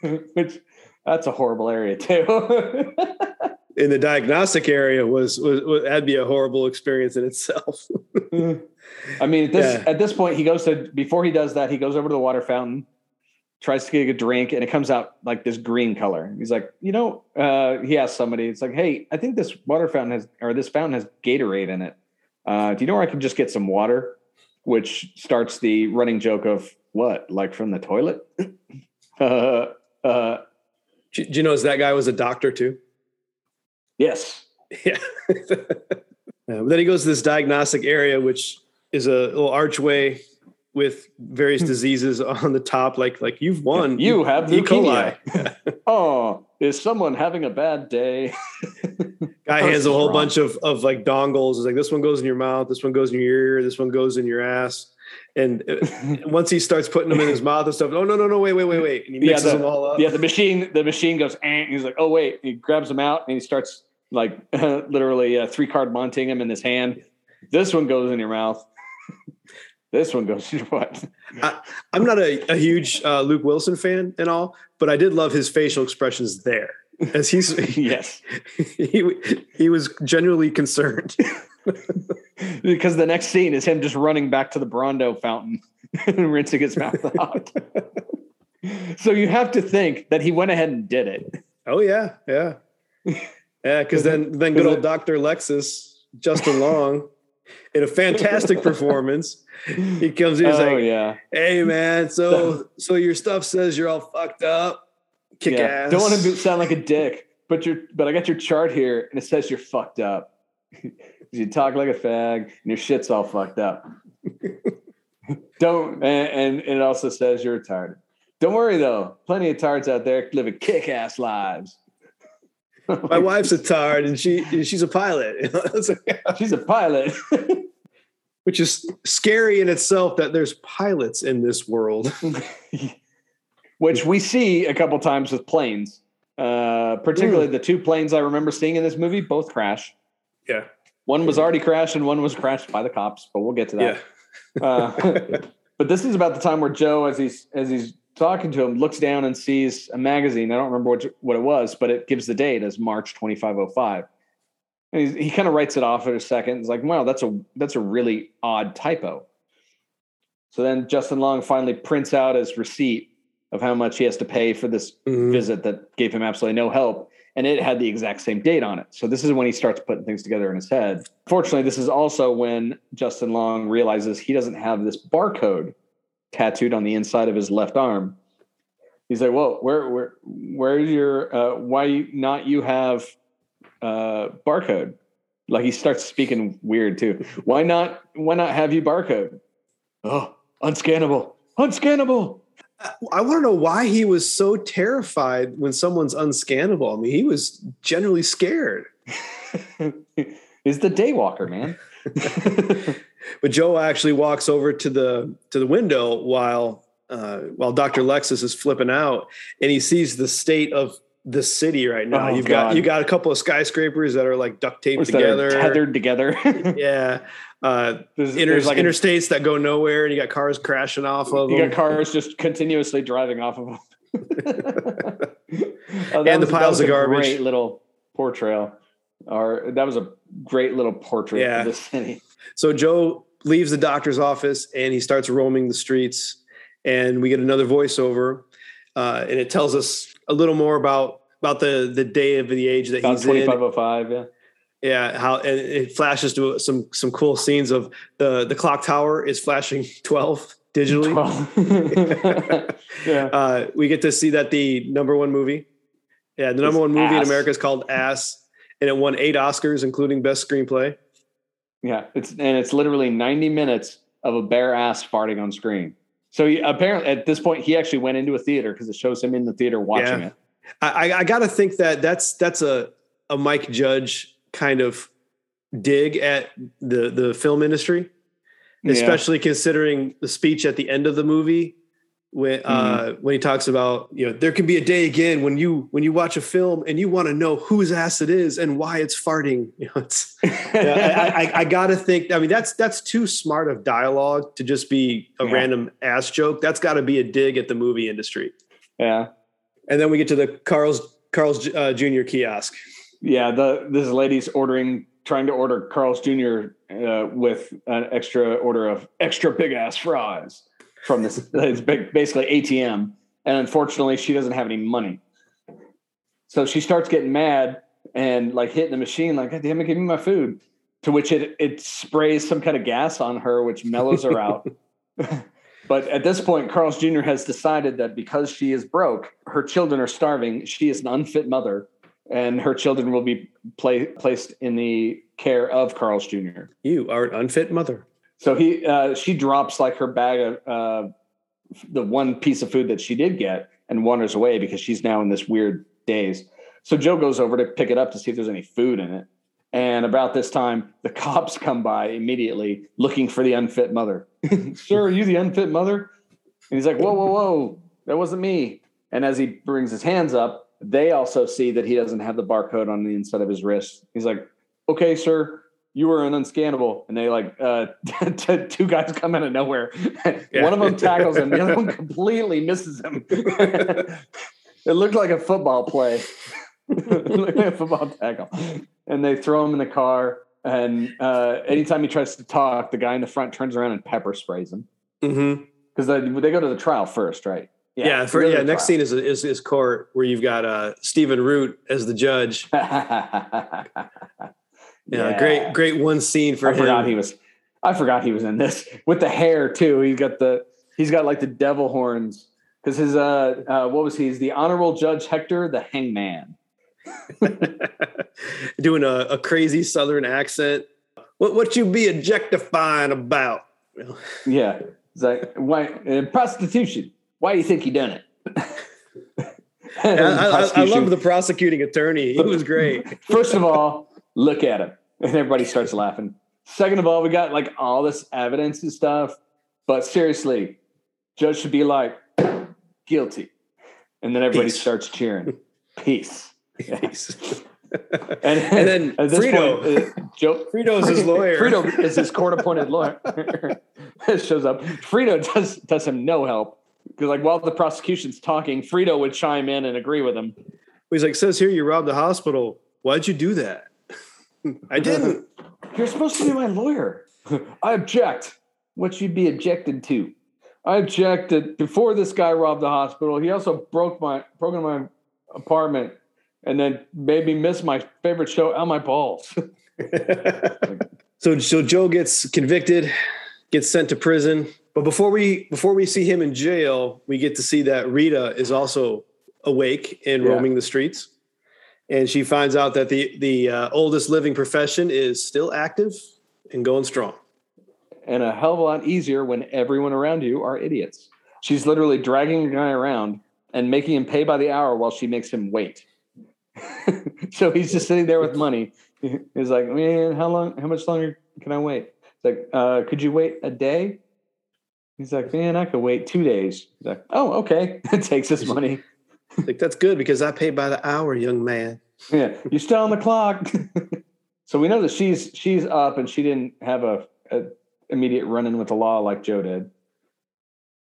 Which that's a horrible area too. In the diagnostic area was, was, was that'd be a horrible experience in itself. I mean, at this Yeah. at this point, he goes to before he does that, he goes over to the water fountain, tries to get a drink, and it comes out like this green color. He's like, you know, uh, he asks somebody, it's like, hey, I think this water fountain has or this fountain has Gatorade in it. Uh, do you know where I can just get some water? Which starts the running joke of what, like from the toilet? uh, uh, Do do you know is that guy was a doctor too? yes. Yeah. Yeah, but then he goes to this diagnostic area, which is a little archway with various diseases on the top. Like, like you've won. You have E. coli. Oh, is someone having a bad day? Guy hands a whole wrong. bunch of of like dongles. It's like this one goes in your mouth, this one goes in your ear, this one goes in your ass. And uh, once he starts putting them in his mouth and stuff, oh no no no wait wait wait wait, and he Yeah, mixes the- them all up. yeah, the machine, the machine goes, eh, and he's like, oh wait, he grabs them out and he starts, like literally a three card Montingham in his hand. This one goes in your mouth. This one goes to your what? I, I'm not a, a huge uh, Luke Wilson fan and all, but I did love his facial expressions there. As he's yes, he he was genuinely concerned. because the next scene is him just running back to the Brawndo fountain and rinsing his mouth out. so you have to think that he went ahead and did it. Oh yeah, yeah, yeah. Because then then good old Doctor Lexus Justin Long in a fantastic performance. He comes in, he's oh like, yeah, "Hey man, so so your stuff says you're all fucked up, kick yeah. ass." Don't want to sound like a dick, but you're but I got your chart here and it says you're fucked up. you talk like a fag and your shit's all fucked up. Don't and, and it also says you're retarded. Don't worry though, plenty of tards out there living kick-ass lives. My wife's a tard, and she she's a pilot. She's a pilot. which is scary in itself that there's pilots in this world. which we see a couple times with planes. Uh, particularly the two planes I remember seeing in this movie both crash. Yeah. One was already crashed and one was crashed by the cops, but we'll get to that. Yeah. Uh, but this is about the time where Joe, as he's as he's talking to him, looks down and sees a magazine. I don't remember what what it was, but it gives the date as March twenty five oh five. And he's, he kind of writes it off in a second. It's like, wow, that's a that's a really odd typo. So then Justin Long finally prints out his receipt of how much he has to pay for this Mhm. visit that gave him absolutely no help. And it had the exact same date on it. So this is when he starts putting things together in his head. Fortunately, this is also when Justin Long realizes he doesn't have this barcode tattooed on the inside of his left arm. He's like, "Whoa, where, where, where's your? Uh, why not you have uh, barcode?" Like he starts speaking weird too. Why not? Why not have you barcode? Oh, unscannable, unscannable. I want to know why he was so terrified when someone's unscannable. I mean, he was generally scared. He's the daywalker, man. But Joe actually walks over to the to the window while uh, while Dr. Lexus is flipping out, and he sees the state of the city right now. Oh, You've got God. you got a couple of skyscrapers that are like duct taped together, tethered together. Yeah, uh, There's, inter- there's like a- interstates that go nowhere, and you got cars crashing off of you them. You got cars just continuously driving off of them. Oh, And the was- that piles was of a garbage. Great little portrayal, or that was a great little portrait Yeah. of the city. So Joe leaves the doctor's office and he starts roaming the streets, and we get another voiceover, uh, and it tells us a little more about about the the day of the age that About he's twenty in. five oh five. Yeah. Yeah, how and it flashes to some some cool scenes of the the clock tower is flashing twelve digitally. yeah. Uh, we get to see that the number one movie, yeah, the number Is one movie in America is called Ass, and it won eight Oscars, including Best Screenplay. Yeah, it's and it's literally 90 minutes of a bare ass farting on screen. So he, apparently, at this point, he actually went into a theater because it shows him in the theater watching Yeah. it. I, I, got to think that that's that's a a Mike Judge kind of dig at the the film industry, Yeah. especially considering the speech at the end of the movie when uh, when he talks about you know there can be a day again when you when you watch a film and you want to know whose ass it is and why it's farting. You know, it's yeah, I, I, I got to think. I mean, that's that's too smart of dialogue to just be a Yeah. random ass joke. That's got to be a dig at the movie industry. yeah, And then we get to the Carl's Carl's uh, Jr. kiosk. yeah. The this lady's ordering, trying to order Carl's Jr. Uh, with an extra order of extra big ass fries from this. it's basically ATM, and unfortunately, she doesn't have any money. So she starts getting mad and like hitting the machine, like, God damn it, give me my food. To which it it sprays some kind of gas on her, which mellows her out. but at this point, Carl's Jr. has decided that because she is broke, her children are starving, she is an unfit mother, and her children will be pla- placed in the care of Carl's Jr. You are an unfit mother. So he, uh, she drops like her bag of uh, the one piece of food that she did get and wanders away because she's now in this weird daze. So Joe goes over to pick it up to see if there's any food in it. And about this time, the cops come by immediately looking for the unfit mother. Sir, are you the unfit mother? And he's like, whoa, whoa, whoa, that wasn't me. And as he brings his hands up, they also see that he doesn't have the barcode on the inside of his wrist. He's like, "Okay, sir, you were an unscannable." And they like uh, two guys come out of nowhere. Yeah. One of them tackles him. The other one completely misses him. it looked like a football play. like a football tackle. And they throw him in the car. And uh, anytime he tries to talk, the guy in the front turns around and pepper sprays him Mm-hmm. because they, they go to the trial first, right? Yeah, they for, yeah. Next trial. scene is, is is court where you've got uh, Stephen Root as the judge. Yeah, Yeah, great, great one scene for I him. forgot he was. I forgot he was in this with the hair too. He's got the. He's got like the devil horns because his uh, uh what was he? He's the honorable judge Hector the Hangman. doing a, a crazy Southern accent. What what you be objectifying about? Yeah, it's like why uh, prostitution? Why do you think he done it? I, I, I love the prosecuting attorney. He was great. First of all, look at him. And everybody starts laughing. Second of all, we got like all this evidence and stuff. But seriously, judge should be like, guilty. And then everybody Peace. starts cheering. Peace. He's- And, And then at this Frito. point, uh, Joe, Frito's his lawyer. Frito is his court appointed lawyer. shows up. Frito does does him no help. Because like while the prosecution's talking, Frito would chime in and agree with him. He's like, says here you robbed the hospital. Why'd you do that? I didn't. You're supposed to be my lawyer. I object. What you'd be objected to? I object that before this guy robbed the hospital, he also broke my broke into my apartment and then made me miss my favorite show, Ow My Balls. so so Joe gets convicted, gets sent to prison. But before we before we see him in jail, we get to see that Rita is also awake and Yeah. roaming the streets. And she finds out that the the uh, oldest living profession is still active and going strong. and a hell of a lot easier when everyone around you are idiots. She's literally dragging a guy around and making him pay by the hour while she makes him wait. so he's just sitting there with money. He's like, man, how long? How much longer can I wait? It's like, uh, could you wait a day? He's like, man, I could wait two days. He's like, oh, okay. It takes his money. Like that's good because I pay by the hour, young man. Yeah, you're still on the clock. so we know that she's she's up and she didn't have a, a immediate run in with the law like Joe did.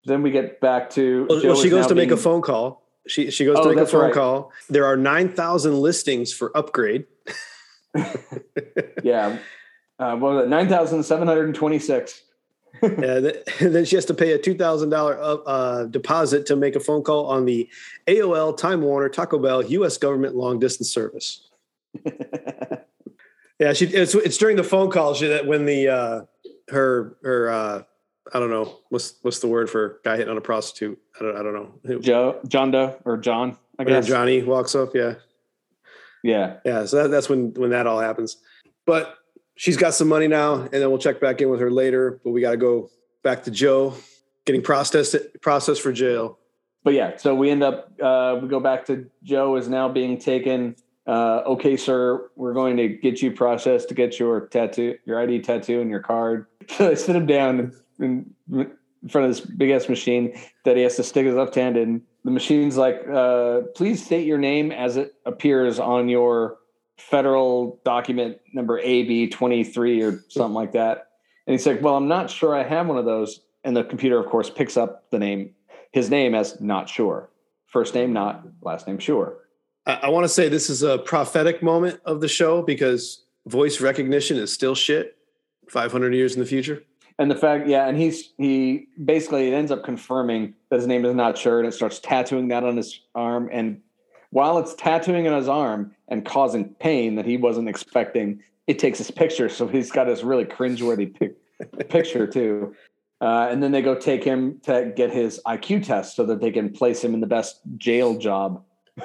Then we get back to Well, Joe well, she goes now to make a phone call. She she goes Oh, to make a phone right. call. There are nine thousand listings for Upgrayedd. Yeah, uh, what was it? Nine thousand seven hundred and twenty-six. and then she has to pay a two thousand dollar uh, deposit to make a phone call on the AOL Time Warner Taco Bell U.S. government long distance service. Yeah, she it's, it's during the phone call she, that when the uh, her her uh, I don't know what's what's the word for guy hitting on a prostitute. I don't I don't know. Joe, John Doe, or John, I guess. Johnny walks up. Yeah, Yeah, yeah. So that, that's when when that all happens. But she's got some money now, and then we'll check back in with her later. But we got to go back to Joe getting processed processed for jail. but yeah. So we end up uh, we go back to Joe is now being taken. Uh, okay, sir, we're going to get you processed to get your tattoo, your ID tattoo, and your card. So they sit him down in, in front of this big ass machine that he has to stick his left hand in. The machine's like, uh, please state your name as it appears on your federal document number AB 23 or something like that. And he's like, well, I'm not sure I have one of those. And the computer, of course, picks up the name, his name as not sure. First name, not, last name, sure. I, I want to say this is a prophetic moment of the show because voice recognition is still shit 500 years in the future. And the fact, yeah, and he's he basically it ends up confirming that his name is not sure, and it starts tattooing that on his arm. And while it's tattooing on his arm and causing pain that he wasn't expecting, it takes his picture. So he's got this really cringeworthy pic- picture too. Uh, and then they go take him to get his IQ test so that they can place him in the best jail job.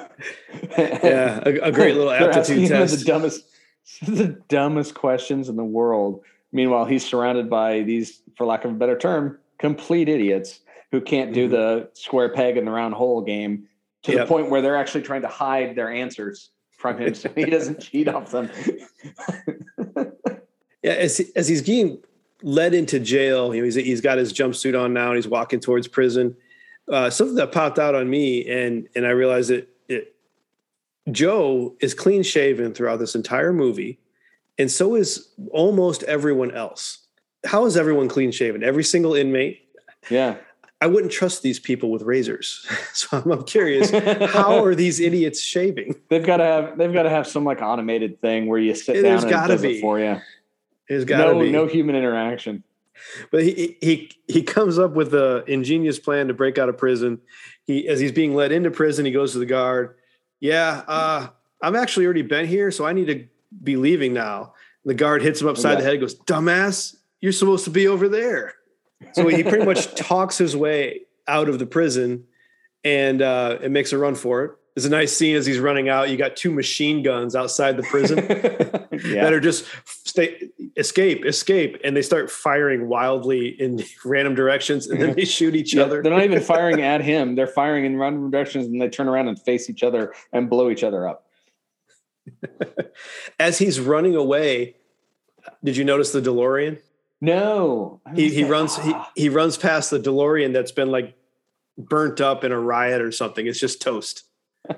Yeah, a, a great little aptitude test. The dumbest, the dumbest questions in the world. Meanwhile, he's surrounded by these, for lack of a better term, complete idiots who can't do Mhm. the square peg in the round hole game to Yep. the point where they're actually trying to hide their answers from him so he doesn't cheat off them. Yeah, as as he's getting led into jail, you know, he's he's got his jumpsuit on now and he's walking towards prison. Uh, something that popped out on me, and and I realized that it Joe is clean shaven throughout this entire movie, and so is almost everyone else. How is everyone clean shaven? Every single inmate. Yeah. I wouldn't trust these people with razors. So I'm, I'm curious, how are these idiots shaving? They've got to have they've got to have some like automated thing where you sit Yeah, down and it gotta does be. it for you. There's got to No, be. no human interaction. But he he he comes up with a ingenious plan to break out of prison. He as he's being led into prison, he goes to the guard. Yeah, uh, I'm actually already been here, so I need to be leaving now. The guard hits him upside Yeah. the head. and Goes, dumbass, you're supposed to be over there. So he pretty much talks his way out of the prison, and uh, it makes a run for it. There's a nice scene as he's running out. You got two machine guns outside the prison that are just stay escape escape and they start firing wildly in random directions and then they shoot each Yeah, other They're not even firing at him. They're firing in random directions and they turn around and face each other and blow each other up. as he's running away did you notice the delorean No. He, he runs he, Ah. he runs past the delorean that's been like burnt up in a riot or something it's just toast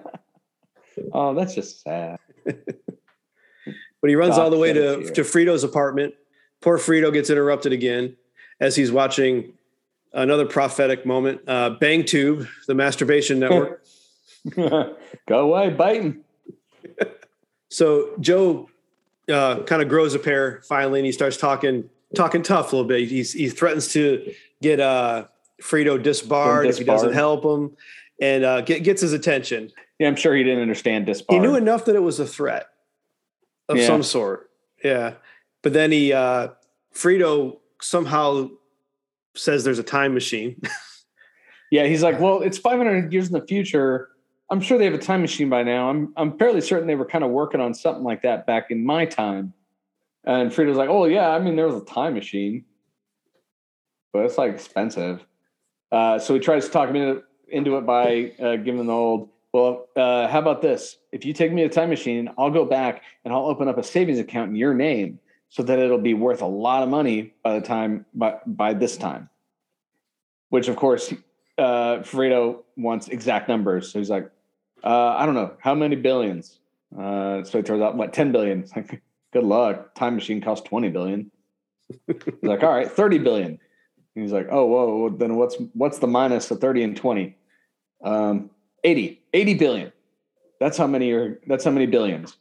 Oh, that's just sad. but he runs Doc all the way to, here. to frito's apartment poor frito gets interrupted again as he's watching another prophetic moment uh, bang tube the masturbation network Go away, biting. So Joe uh, kind of grows a pair finally, and he starts talking talking tough a little bit. He's, he threatens to get uh, Frito disbarred if he doesn't help him, and uh, get, gets his attention. Yeah, I'm sure he didn't understand disbar. He knew enough that it was a threat of Yeah. some sort. Yeah, but then he uh, Frito somehow says there's a time machine. Yeah, he's like, well, it's 500 years in the future. I'm sure they have a time machine by now. I'm I'm fairly certain they were kind of working on something like that back in my time. And Frito's like, oh yeah, I mean there was a time machine, but it's like expensive. Uh, so he tries to talk him into, it by uh, giving the old, well, uh, how about this? If you take me a time machine, I'll go back and I'll open up a savings account in your name so that it'll be worth a lot of money by the time by by this time. Which of course uh, Frito wants exact numbers. So he's like, uh, I don't know, how many billions? Uh, so he throws out what, 10 billion. It's like, good luck. Time machine costs 20 billion. He's like, all right, 30 billion. And he's like, oh, whoa, then what's what's the minus of 30 and 20? Um, 80, 80 billion. That's how many are that's how many billions.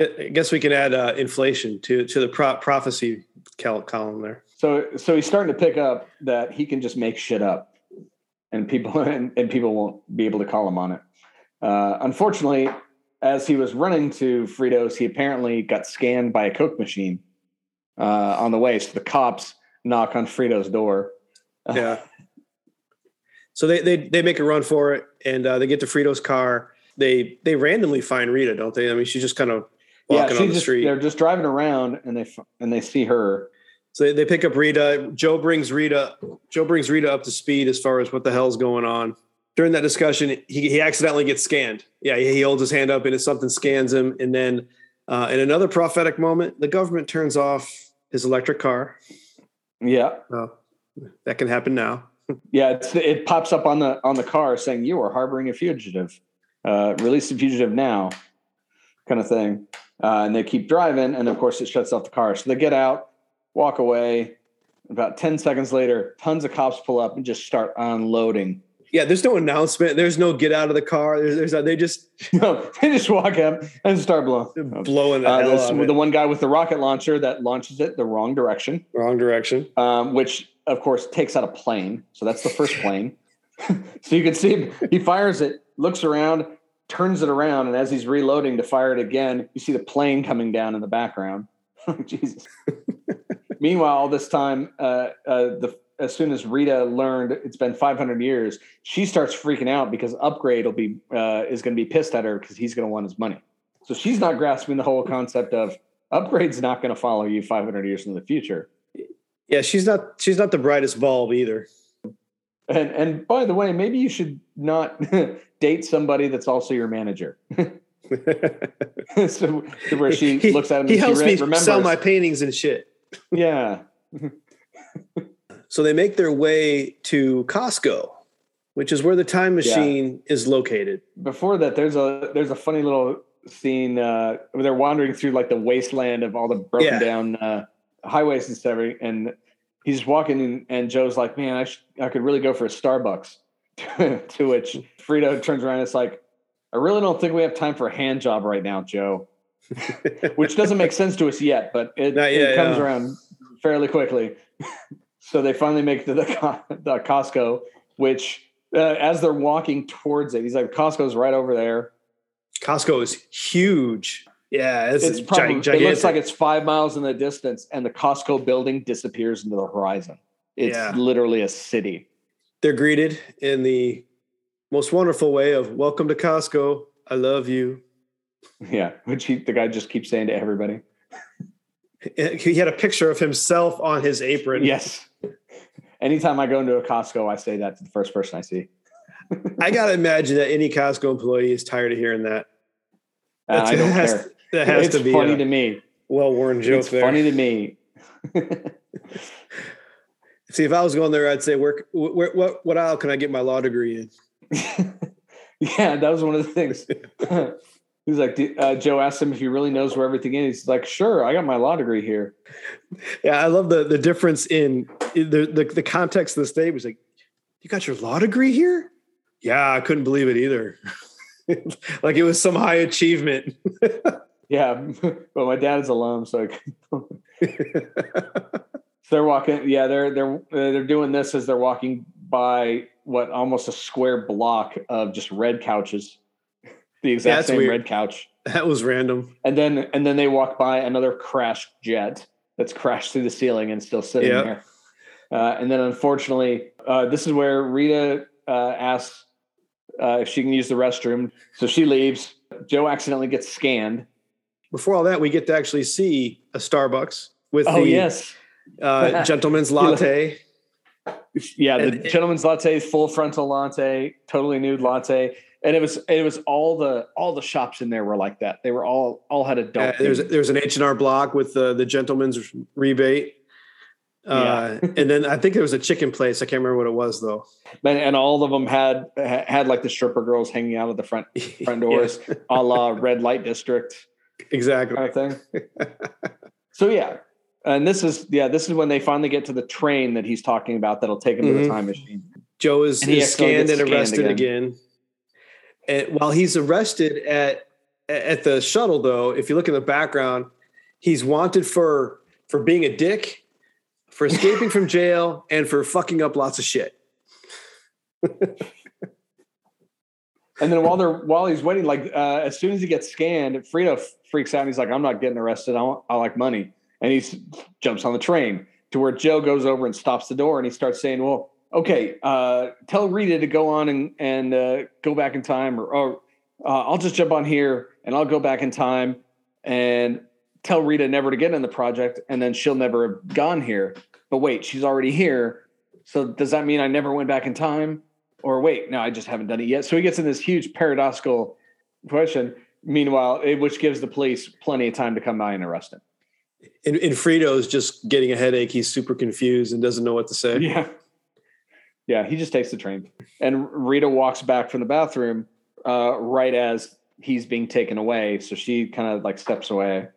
I guess we can add uh, inflation to to the pro- prophecy column there. So so he's starting to pick up that he can just make shit up, and people and, and people won't be able to call him on it. Uh, unfortunately, as he was running to Fritos, he apparently got scanned by a Coke machine uh, on the way. So the cops knock on Fritos' door. Yeah. So they they they make a run for it, and uh, they get to Frito's car. They they randomly find Rita, don't they? I mean, she's just kind of walking yeah, on the just, street. they're just driving around and they and they see her. So they, they pick up Rita. Joe brings Rita. Joe brings Rita up to speed as far as what the hell's going on. During that discussion, he, he accidentally gets scanned. Yeah, he, holds his hand up and something scans him. And then uh, in another prophetic moment, the government turns off his electric car. Yeah, Uh, that can happen now. yeah. It's, it pops up on the on the car saying you are harboring a fugitive. Uh, release the fugitive now, kind of thing. Uh, and they keep driving, and of course it shuts off the car. So they get out, walk away. About ten seconds later, tons of cops pull up and just start unloading. Yeah, there's no announcement. There's no get out of the car. There's, there's they just No, they just walk up and start blowing. blowing the Uh, hell this- out of it. the one guy with the rocket launcher that launches it the wrong direction. wrong direction. um, which of course takes out a plane. So that's the first plane. so you can see him, he fires it, looks around, turns it around, and as he's reloading to fire it again, you see the plane coming down in the background. Jesus. Meanwhile, all this time, uh, uh, the as soon as Rita learned it's been 500 years, she starts freaking out because Upgrayedd will be uh, is going to be pissed at her because he's going to want his money. So she's not grasping the whole concept of Upgrayedd's not going to follow you 500 years in the future. Yeah, she's not she's not the brightest bulb either. And and by the way, maybe you should not date somebody that's also your manager. so where she he, looks at him he and helps she me remembers. sell my paintings and shit. yeah. So they make their way to Costco, which is where the time machine is located. Before that, there's a there's a funny little scene uh, where they're wandering through like the wasteland of all the broken Yeah. down uh, highways and stuff, and he's walking, in, and Joe's like, "Man, I sh- I could really go for a Starbucks." to which Frito turns around, and it's like, "I really don't think we have time for a hand job right now, Joe." which doesn't make sense to us yet, but it, Not it comes yeah. around fairly quickly. So they finally make the, the, the Costco, which uh, as they're walking towards it, he's like, Costco's right over there. Costco is huge. Yeah, it's, probably, it looks like it's five miles in the distance, and the Costco building disappears into the horizon. It's Yeah. literally a city. They're greeted in the most wonderful way of "Welcome to Costco. I love you." Yeah, which he, the guy just keeps saying to everybody. He had a picture of himself on his apron. Yes. Anytime I go into a Costco, I say that to the first person I see. I gotta imagine that any Costco employee is tired of hearing that. And I don't has, care. That has it's to be funny a to me. well-worn joke It's there. funny to me. See, if I was going there, I'd say, "Where, where what, what aisle can I get my law degree in?" yeah, that was one of the things. He's like, uh, Joe asked him if he really knows where everything is. He's like, sure, I got my law degree here. Yeah, I love the the difference in the the, the context of the statement. He's like, "You got your law degree here?" Yeah, I couldn't believe it either. like it was some high achievement. Yeah, but my dad's alum, so I So they're walking. Yeah, they're they're uh, they're doing this as they're walking by what almost a square block of just red couches, the exact That's same weird. red couch. that was random. And then and then they walk by another crashed jet that's crashed through the ceiling and still sitting Yeah. there. Uh, and then unfortunately, uh, this is where Rita uh, asks uh, if she can use the restroom. So she leaves. Joe accidentally gets scanned. Before all that, we get to actually see a Starbucks with Oh the yes, uh, gentleman's latte. yeah. The And- gentleman's latte, full frontal latte, totally nude latte, and it was it was all the all the shops in there were like that. They were all all had Uh, adult. there's there's an H and R Block with the the gentleman's rebate. Uh, and then I think there was a chicken place. I can't remember what it was though. and, and all of them had had like the stripper girls hanging out at the front front doors, a la red light district. exactly. kind of thing. so yeah, and this is yeah, this is when they finally get to the train that he's talking about that'll take him to Mhm. the time machine. Joe is, he is scanned and arrested again. And while he's arrested at at the shuttle, though, if you look in the background, he's wanted for for being a dick, for escaping from jail, and for fucking up lots of shit. And then while they're while he's waiting, like uh, as soon as he gets scanned, Frito freaks out. And he's like, "I'm not getting arrested. I want, I like money." And he jumps on the train to where Joe goes over and stops the door, and he starts saying, "Well, okay, uh, tell Rita to go on and and uh, go back in time, or, or uh, I'll just jump on here and I'll go back in time and tell Rita never to get in the project, and then she'll never have gone here. But wait, she's already here. So does that mean I never went back in time?" or wait, no, I just haven't done it yet. So he gets in this huge paradoxical question. Meanwhile, it, which gives the police plenty of time to come by and arrest him. And, and Frito's just getting a headache. He's super confused and doesn't know what to say. Yeah. Yeah, he just takes the train. And Rita walks back from the bathroom uh, right as he's being taken away. So she kind of like steps away,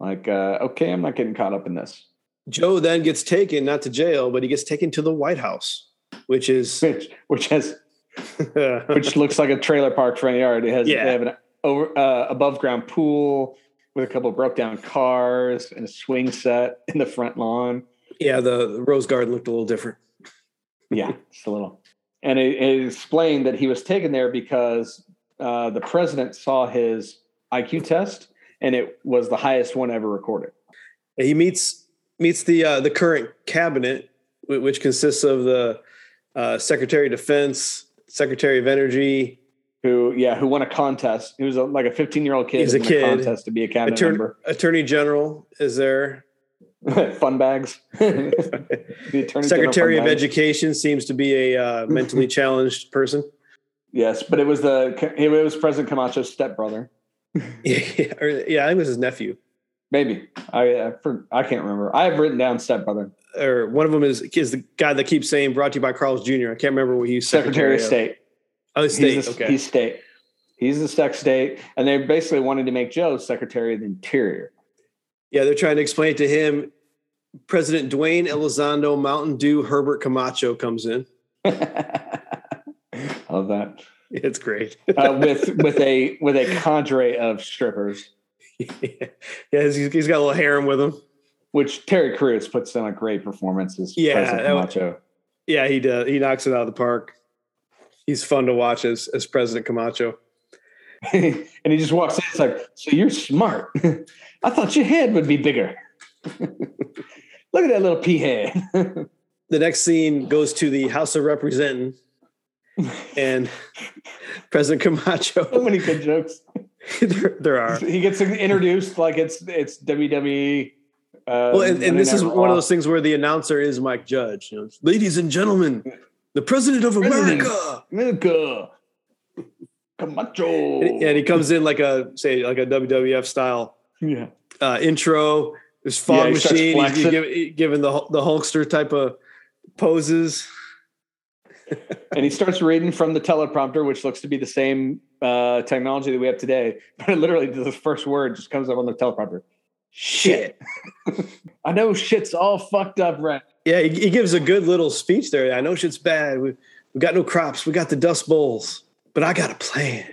like, uh, okay, I'm not getting caught up in this. Joe then gets taken not to jail, but he gets taken to the White House, which is Which, which has which looks like a trailer park front yard. It has Yeah. they have an over uh, above ground pool with a couple of broke down cars and a swing set in the front lawn. yeah, the, the Rose Garden looked a little different. Yeah, just a little. And it, it explained that he was taken there because uh, the president saw his IQ test and it was the highest one ever recorded. He meets meets the uh, the current cabinet, which consists of the uh, Secretary of Defense, Secretary of Energy, Who, yeah, who won a contest. He was a, like a 15 year old kid. He's a who won kid. contest to be a cabinet Attorney, member. Attorney General is there. Fun bags. the attorney Secretary of bags. Education seems to be a uh, mentally challenged person. Yes, but it was the it was President Camacho's stepbrother. yeah, or- yeah, I think it was his nephew. Maybe I I, for, I can't remember. I have written down stepbrother. or one of them is is the guy that keeps saying brought to you by Carl's Jr. I can't remember what he's Secretary of State. Oh, state. He's, the, okay. he's state. He's the sec state, and they basically wanted to make Joe Secretary of the Interior. Yeah, they're trying to explain to him. President Dwayne Elizondo Mountain Dew Herbert Camacho comes in. I love that. It's great. Uh, with with a with a cadre of strippers, yeah, he's, he's got a little harem with him. which Terry Crews puts in a great performance as Yeah, President that was- Camacho. Yeah, he does. He knocks it out of the park. He's fun to watch as as President Camacho. and he just walks in. It's like, so you're smart. I thought your head would be bigger. Look at that little pea head. The next scene goes to the House of Representatives, and President so Camacho. many good jokes. there, there are. He gets introduced like it's it's WWE. Uh, Well, and, and this is one of those things where the announcer is Mike Judge. You know, Ladies and gentlemen, the President of America. America. Camacho. And he comes in like a say like a WWF style yeah. uh, intro. There's fog Yeah, machine. He's, flexing. give, he- giving the the Hulkster type of poses. and he starts reading from the teleprompter, which looks to be the same uh, technology that we have today. But literally, the first word just comes up on the teleprompter. Shit. I know shit's all fucked up, right? Yeah, he, he gives a good little speech there. I know shit's bad. We we got no crops. We got the dust bowls, but I got a plan.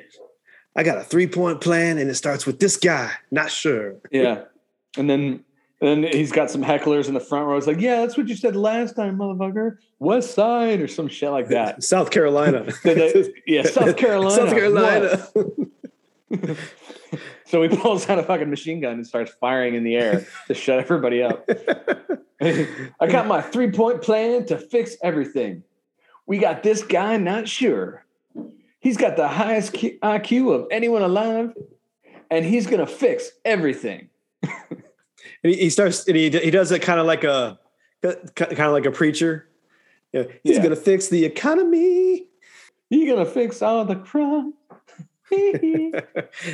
I got a three point plan, and it starts with this guy. Not sure. Yeah. And then and then he's got some hecklers in the front row. It's like, yeah, that's what you said last time, motherfucker. West Side or some shit like that. South Carolina. yeah, South Carolina. South Carolina. So he pulls out a fucking machine gun and starts firing in the air to shut everybody up. I got my three point plan to fix everything. We got this guy, not sure. He's got the highest Q- IQ of anyone alive, and he's to fix everything. And he, he starts and he he does it kind of like a kind of like a preacher. Yeah, he's Yeah. gonna fix the economy, He's to fix all the crime. and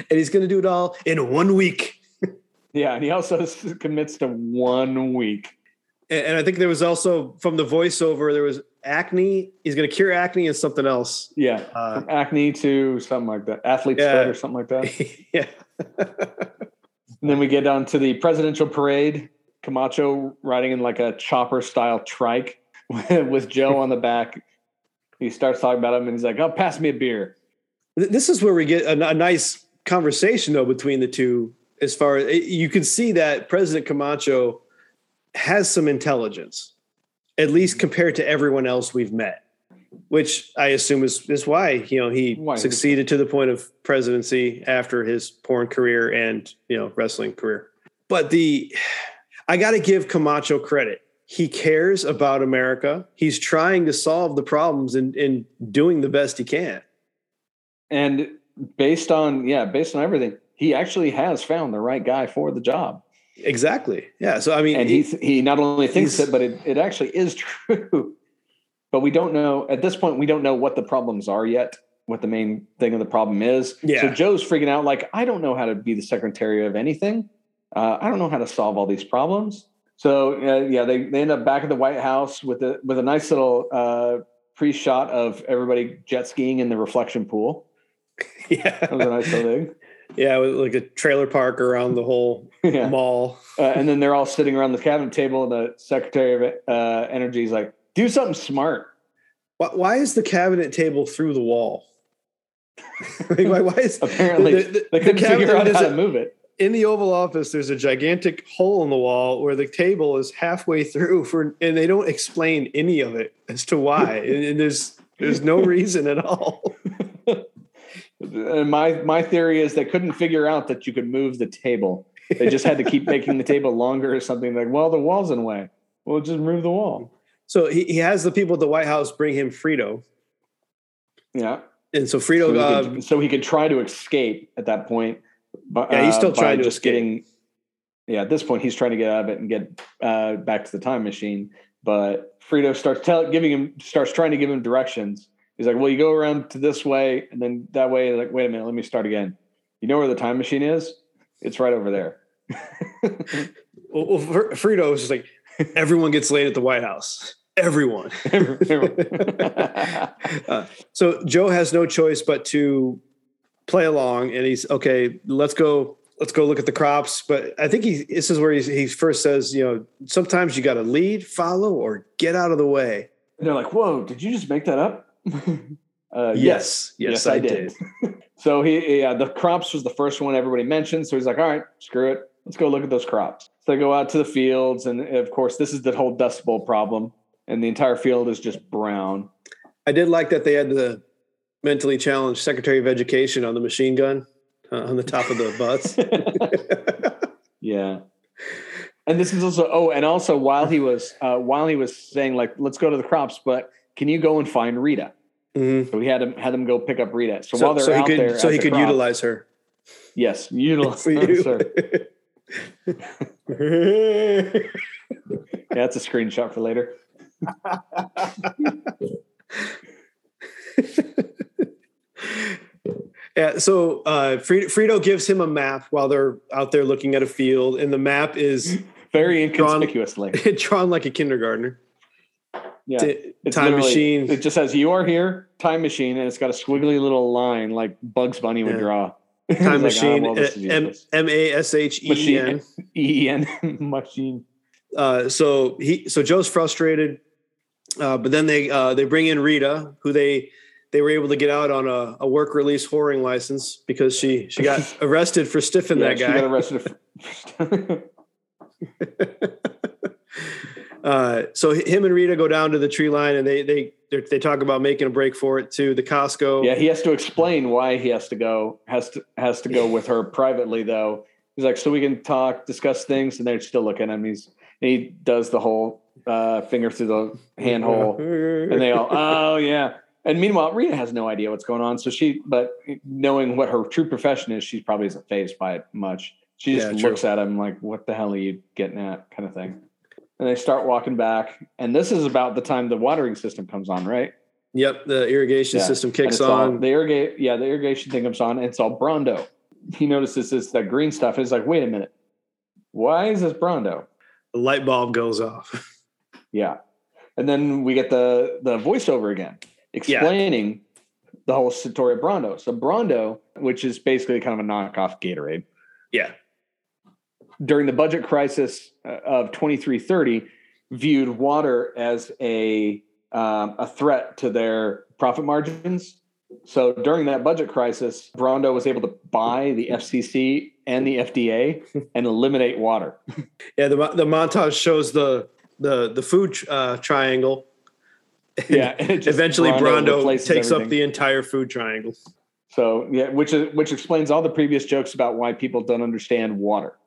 he's gonna do it all in one week. yeah, and he also commits to one week. And, and I think there was also from the voiceover there was acne. He's gonna cure acne and something else. Yeah, Uh, from acne to something like that, athlete's Yeah. foot or something like that. yeah. And then we get down to the presidential parade. Camacho riding in like a chopper style trike with Joe on the back. He starts talking about him and he's like, Oh, pass me a beer. This is where we get a, a nice conversation though between the two. As far as you can see that President Camacho has some intelligence, at least compared to everyone else we've met, which I assume is is why you know he Why succeeded to the point of presidency after his porn career and you know wrestling career. But the I got to give Camacho credit. He cares about America. He's trying to solve the problems and, and doing the best he can. And based on, yeah, based on everything, he actually has found the right guy for the job. Exactly. Yeah. So I mean, And he he not only thinks it, but it, it actually is true. But we don't know at this point, we don't know what the problems are yet, what the main thing of the problem is. Yeah. So Joe's freaking out, like, I don't know how to be the secretary of anything. Uh, I don't know how to solve all these problems. So uh, yeah, they, they end up back at the White House with a with a nice little uh, pre-shot of everybody jet skiing in the reflection pool. yeah, That was a nice little thing. Yeah, with like a trailer park around the whole Yeah. mall. Uh, and then they're all sitting around the cabinet table, and the Secretary of uh, Energy is like, "Do something smart." Why, why is the cabinet table through the wall? Like, why, why is Apparently, the- the- they couldn't cabinet figure out how to move it. in the Oval Office? There's a gigantic hole in the wall where the table is halfway through for, and they don't explain any of it as to why. and, and there's there's no reason at all. And my my theory is they couldn't figure out that you could move the table. They just had to keep making the table longer or something. Like, well, the wall's in the way. Well, just move the wall. So he, he has the people at the White House bring him Frito, Yeah. and so So Frito. he, uh, so he could try to escape at that point. But Yeah, he's still by trying to just escape. getting. Yeah, at this point, he's trying to get out of it and get uh, back to the time machine. But Frito starts tell, giving him starts trying to give him directions. He's like, "Well, you go around to this way, and then that way." Like, wait a minute, let me start again. You know where the time machine is? It's right over there. well, well, Fr- Frito was just like, everyone gets laid at the White House. Everyone. uh, so Joe has no choice but to play along, and he's okay. Let's go. Let's go look at the crops. But I think he this is where he, he first says, you know, sometimes you got to lead, follow, or get out of the way. And they're like, "Whoa, did you just make that up?" Uh, yes, yes, yes, I, I did. did. so he, yeah, the crops was the first one everybody mentioned. So he's like, "All right, screw it. Let's go look at those crops." So they go out to the fields, and of course, this is the whole Dust Bowl problem, and the entire field is just brown. I did like that they had the mentally challenged Secretary of Education on the machine gun uh, on the top of the bus. yeah. And this is also oh, and also while he was uh, while he was saying like let's go to the crops, but can you go and find Rita? Mm-hmm. So we had him had them go pick up Rita. So, so while they're so out could, there, so he could crops, utilize her. Yes, utilize her. yeah, that's a screenshot for later. yeah, so uh, Frito gives him a map while they're out there looking at a field, and the map is very inconspicuously drawn, drawn like a kindergartner. Yeah, T- time machine. It just says "You are here, time machine," and it's got a squiggly little line like Bugs Bunny would yeah. draw. Time machine, like, oh, M A S H E N E N machine. Uh, so he, so Joe's frustrated, uh, but then they uh, they bring in Rita, who they they were able to get out on a, a work release whoring license because she she got arrested for stiffing yeah, that guy. She got arrested. For- uh, so him and Rita go down to the tree line and they they they talk about making a break for it to the Costco. Yeah, he has to explain why he has to go has to has to go with her privately though. He's like, so we can talk, discuss things, and they're still looking at him. He's he does the whole uh, finger through the handhole, and they all, oh yeah. And meanwhile, Rita has no idea what's going on. So she, but knowing what her true profession is, she probably isn't phased by it much. She just yeah, looks at him like, "What the hell are you getting at?" kind of thing. And they start walking back, and this is about the time the watering system comes on, right? Yep, the irrigation yeah. system kicks on. All, the irrigate, yeah, the irrigation thing comes on, and it's all Brawndo. He notices this that green stuff. He's like, "Wait a minute, why is this Brawndo?" The light bulb goes off. yeah, and then we get the the voiceover again explaining yeah. the whole story of Brawndo. So Brawndo, which is basically kind of a knockoff Gatorade. Yeah. During the budget crisis uh, of 2330, viewed water as a um, a threat to their profit margins. So during that budget crisis, Brawndo was able to buy the FCC and the FDA and eliminate water. Yeah, the the montage shows the the the food uh, triangle yeah. Eventually, Brawndo, takes everything. up the entire food triangle. So yeah, which is which explains all the previous jokes about why people don't understand water.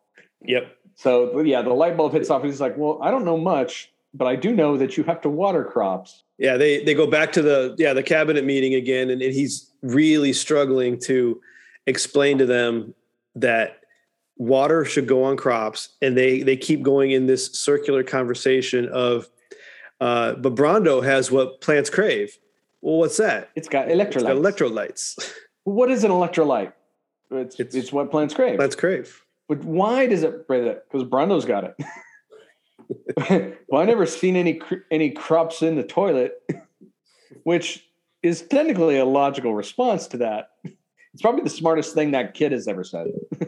Yep. So yeah, the light bulb hits off. and He's like, "Well, I don't know much, but I do know that you have to water crops." Yeah, they they go back to the yeah the cabinet meeting again, and, and he's really struggling to explain to them that water should go on crops, and they they keep going in this circular conversation of uh, but Brawndo has what plants crave. Well, what's that? It's got electrolytes. It's got electrolytes. what is an electrolyte? It's, it's, it's what plants crave. Plants crave. But why does it crave that? Because Brawndo's got it. well, I never seen any any crops in the toilet, which is technically a logical response to that. It's probably the smartest thing that kid has ever said.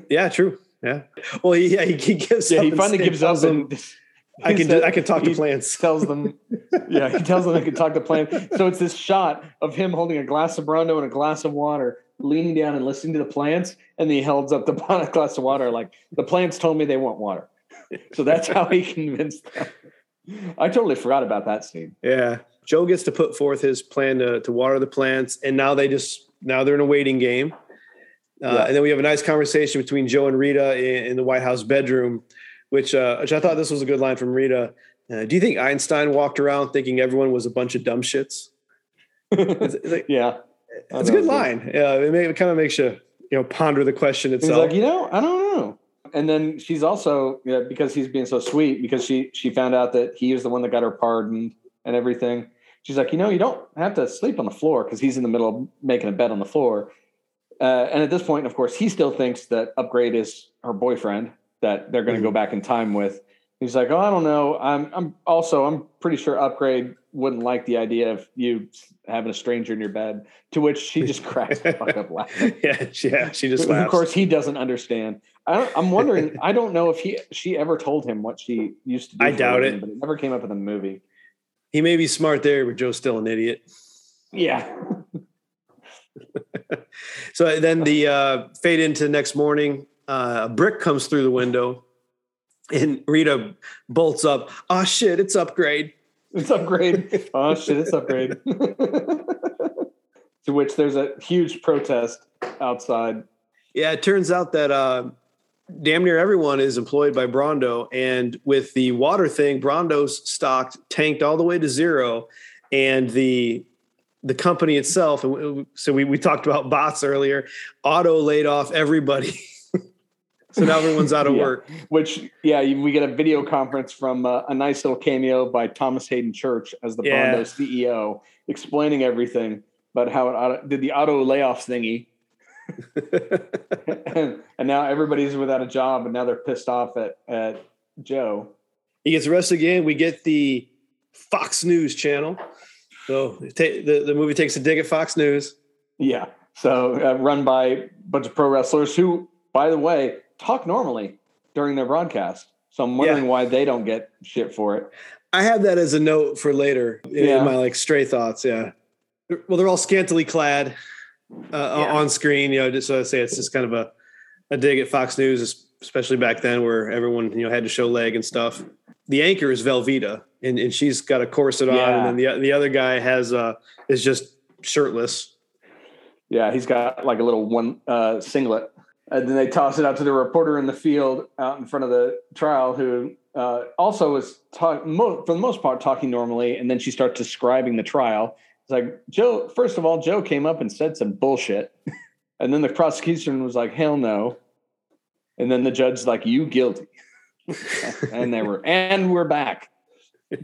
yeah, true. Yeah. Well, yeah, he, he gives. Yeah, he finally gives up. And, I can said, I can talk to plants. Tells them, yeah, he tells them they can talk to plants. So it's this shot of him holding a glass of Brando and a glass of water, leaning down and listening to the plants, and he holds up the bottle of glass of water like the plants told me they want water. So that's how he convinced them. I totally forgot about that scene. Yeah, Joe gets to put forth his plan to to water the plants, and now they just now they're in a waiting game. Uh, yeah. And then we have a nice conversation between Joe and Rita in, in the White House bedroom which uh, which I thought this was a good line from Rita. Uh, do you think Einstein walked around thinking everyone was a bunch of dumb shits? it's, it's like, yeah, it's a good line. Yeah, it, may, it kind of makes you you know ponder the question itself. He's like, you know, I don't know. And then she's also you know, because he's being so sweet because she she found out that he was the one that got her pardoned and everything. She's like, you know, you don't have to sleep on the floor because he's in the middle of making a bed on the floor. Uh, and at this point, of course, he still thinks that Upgrayedd is her boyfriend that they're going to mm-hmm. go back in time with. He's like, oh, I don't know. I'm I'm also I'm pretty sure Upgrayedd wouldn't like the idea of you having a stranger in your bed. To which she just cracks the fuck up laughing. yeah, yeah, she just laughs. Of course, he doesn't understand. I don't, I'm wondering. I don't know if he she ever told him what she used to do. I doubt living, it. but it never came up in the movie. he may be smart there, but Joe's still an idiot. Yeah, So then the uh, fade into the next morning. Uh, a brick comes through the window, and Rita bolts up. Oh shit! It's Upgrayedd. It's Upgrayedd. oh shit, it's Upgrayedd. to which there's a huge protest outside. Yeah, it turns out that uh, damn near everyone is employed by Brawndo, and with the water thing, Brawndo's stock tanked all the way to zero, and the the company itself. and So we we talked about bots earlier. Auto laid off everybody, so now everyone's out of Yeah. work. Which, yeah, we get a video conference from uh, a nice little cameo by Thomas Hayden Church as the Yeah. Brawndo CEO, explaining everything about how it auto, did the auto layoffs thingy, and, and now everybody's without a job, and now they're pissed off at at Joe. he gets arrested again. We get the Fox News channel. So the the movie takes a dig at Fox News. Yeah, so uh, run by a bunch of pro wrestlers who, by the way, talk normally during their broadcast. So I'm wondering Yeah. why they don't get shit for it. I have that as a note for later in Yeah. my like stray thoughts. Yeah. Well, they're all scantily clad uh, on screen. You know, just so I say it's just kind of a, a dig at Fox News, especially back then where everyone you know had to show leg and stuff. The anchor is Velveeta, and, and she's got a corset on, Yeah. and then the the other guy has uh is just shirtless. Yeah, he's got like a little one uh, singlet. And then they toss it out to the reporter in the field out in front of the trial, who uh, also is talk mo- for the most part talking normally. And then she starts describing the trial. It's like Joe. First of all, Joe came up and said some bullshit, and then the prosecution was like, "Hell no," and then the judge's like, "You guilty," and they were, and we're back.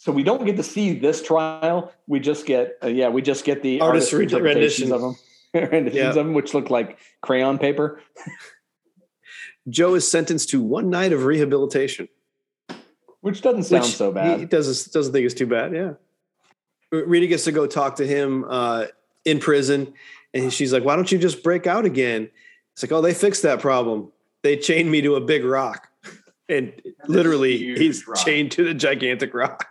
So we don't get to see this trial. We just get, uh, yeah, we just get the Artist artist renditions rendition. of them, renditions Yeah. of them, which look like crayon paper. Joe is sentenced to one night of rehabilitation. Which doesn't sound which so bad. He doesn't doesn't think it's too bad. Yeah. Rita gets to go talk to him uh, in prison, and she's like, "Why don't you just break out again?" It's like, "Oh, they fixed that problem. They chained me to a big rock, and literally, he's rock. chained to the gigantic rock."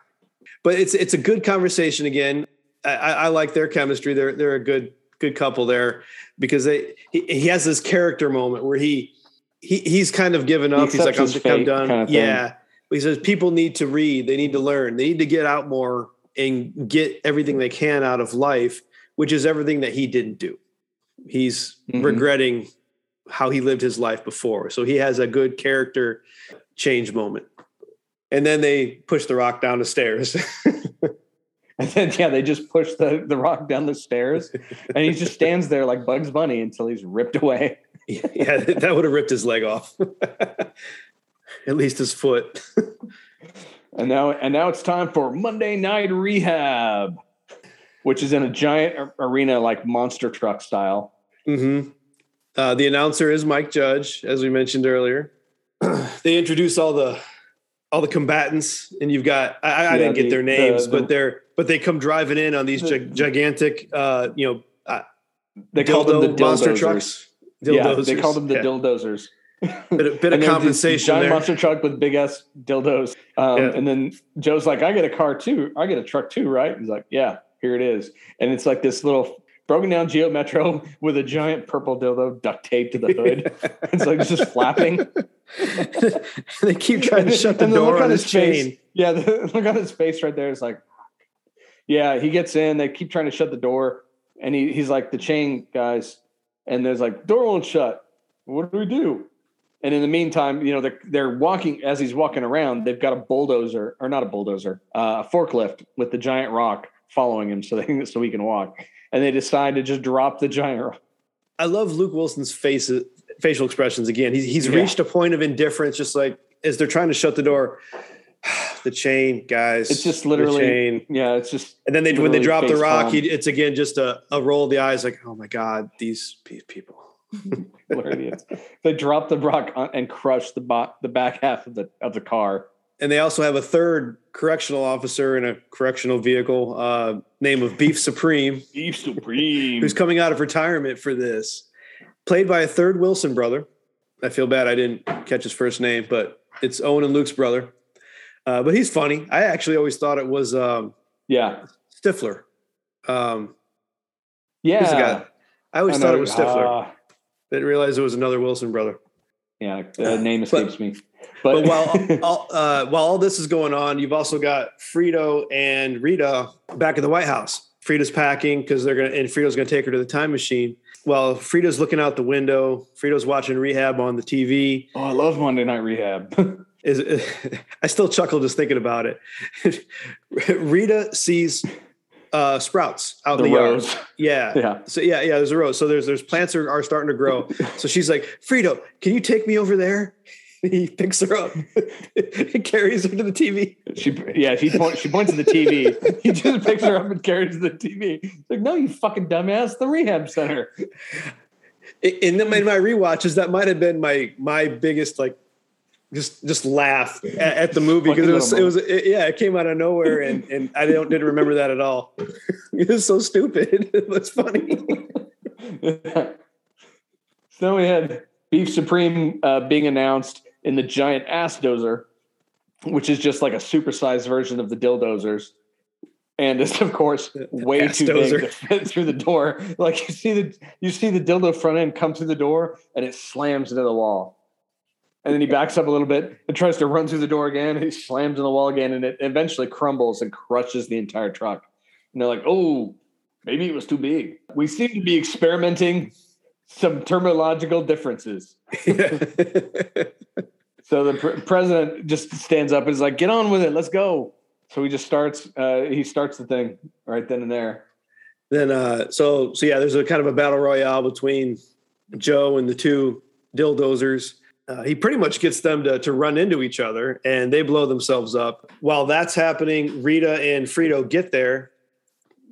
But it's it's a good conversation again. I, I, I like their chemistry. They're they're a good good couple there because they he, he has this character moment where he he he's kind of given up. He's like, I'm, I'm done. kind of yeah. He says people need to read, they need to learn, they need to get out more and get everything they can out of life, which is everything that he didn't do. He's Mhm. regretting how he lived his life before. So he has a good character change moment. And then they push the rock down the stairs. And then, yeah, they just push the, the rock down the stairs, and he just stands there like Bugs Bunny until he's ripped away. yeah, that would have ripped his leg off. At least his foot. And now, and now it's time for Monday Night Rehab, which is in a giant arena like monster truck style. hmm Uh, the announcer is Mike Judge, as we mentioned earlier. they introduce all the all the combatants, and you've got I, I Yeah, didn't get the- their names, the- the- but they're but they come driving in on these gi- gigantic, uh, you know, uh, They call them the monster dildozers. trucks. Yeah, they Dildozers. call them the Yeah. dildozers. Bit, of- bit of compensation giant there. monster truck with big ass dildos. Um, Yeah. And then Joe's like, I get a car too. I get a truck too, right? He's like, Yeah, here it is. And it's like this little broken down Geo Metro with a giant purple dildo duct taped to the hood. it's like it's just flapping. they keep trying to shut the And door look on his face. chain. Yeah, the look on his face right there is like, yeah, he gets in. They keep trying to shut the door, and he, he's like, the chain guys, and there's like, door won't shut. What do we do? And in the meantime, you know, they're they're walking as he's walking around. They've got a bulldozer, or not a bulldozer, uh, a forklift with the giant rock following him, so they so he can walk. And they decide to just drop the giant rock. I love Luke Wilson's face, facial expressions again. He's, he's Yeah. reached a point of indifference, just like as they're trying to shut the door. The chain, guys. It's just literally, chain. yeah, it's just And then they when they drop the rock, he, it's again just a, a roll of the eyes, like, oh my god, these people. They're idiots. They drop the rock and crush the bo- the back half of the of the car. And they also have a third correctional officer in a correctional vehicle, uh, name of Beef Supreme, Beef Supreme. who's coming out of retirement for this, played by a third Wilson brother. I feel bad I didn't catch his first name, but it's Owen and Luke's brother. Uh, but he's funny. I actually always thought it was um, yeah, Stifler. Um, yeah. who's the guy? I always I thought it was Stifler. uh, Didn't realize it was another Wilson brother. yeah, the name escapes me. But But, while all, uh, while all this is going on, you've also got Frito and Rita back at the White House. Frita's packing because they're gonna, and Frito's gonna take her to the time machine. While Frito's looking out the window, Frito's watching Rehab on the TV. oh, I love Monday Night Rehab. Is I still chuckle just thinking about it. Rita sees uh, sprouts out the in the yard. Yeah. Yeah. So yeah, yeah, there's a rose. So there's there's plants are, are starting to grow. So she's like, Frito, can you take me over there? He picks her up and carries her to the TV. She yeah, she points she points to the TV. he just picks her up and carries to the TV. Like, no, you fucking dumbass, the rehab center. In, in my rewatches, that might have been my my biggest like just just laugh at, at the movie because it was it was it, yeah it came out of nowhere and and I don't didn't remember that at all. it was so stupid. It was funny. so we had Beef Supreme uh, being announced in the giant ass dozer, which is just like a supersized version of the dildozers. And it's of course way ass too dozer. big to fit through the door. Like you see the you see the dildo front end come through the door and it slams into the wall. And then he backs up a little bit and tries to run through the door again. He slams in the wall again, and it eventually crumbles and crushes the entire truck. And they're like, "Oh, maybe it was too big." We seem to be experimenting some terminological differences. So the pr- president just stands up and is like, "Get on with it, let's go." So he just starts. Uh, he starts the thing right then and there. then uh so so yeah, there's a kind of a battle royale between Joe and the two dildozers. Uh, he pretty much gets them to, to run into each other and they blow themselves up. While that's happening, Rita and Frito get there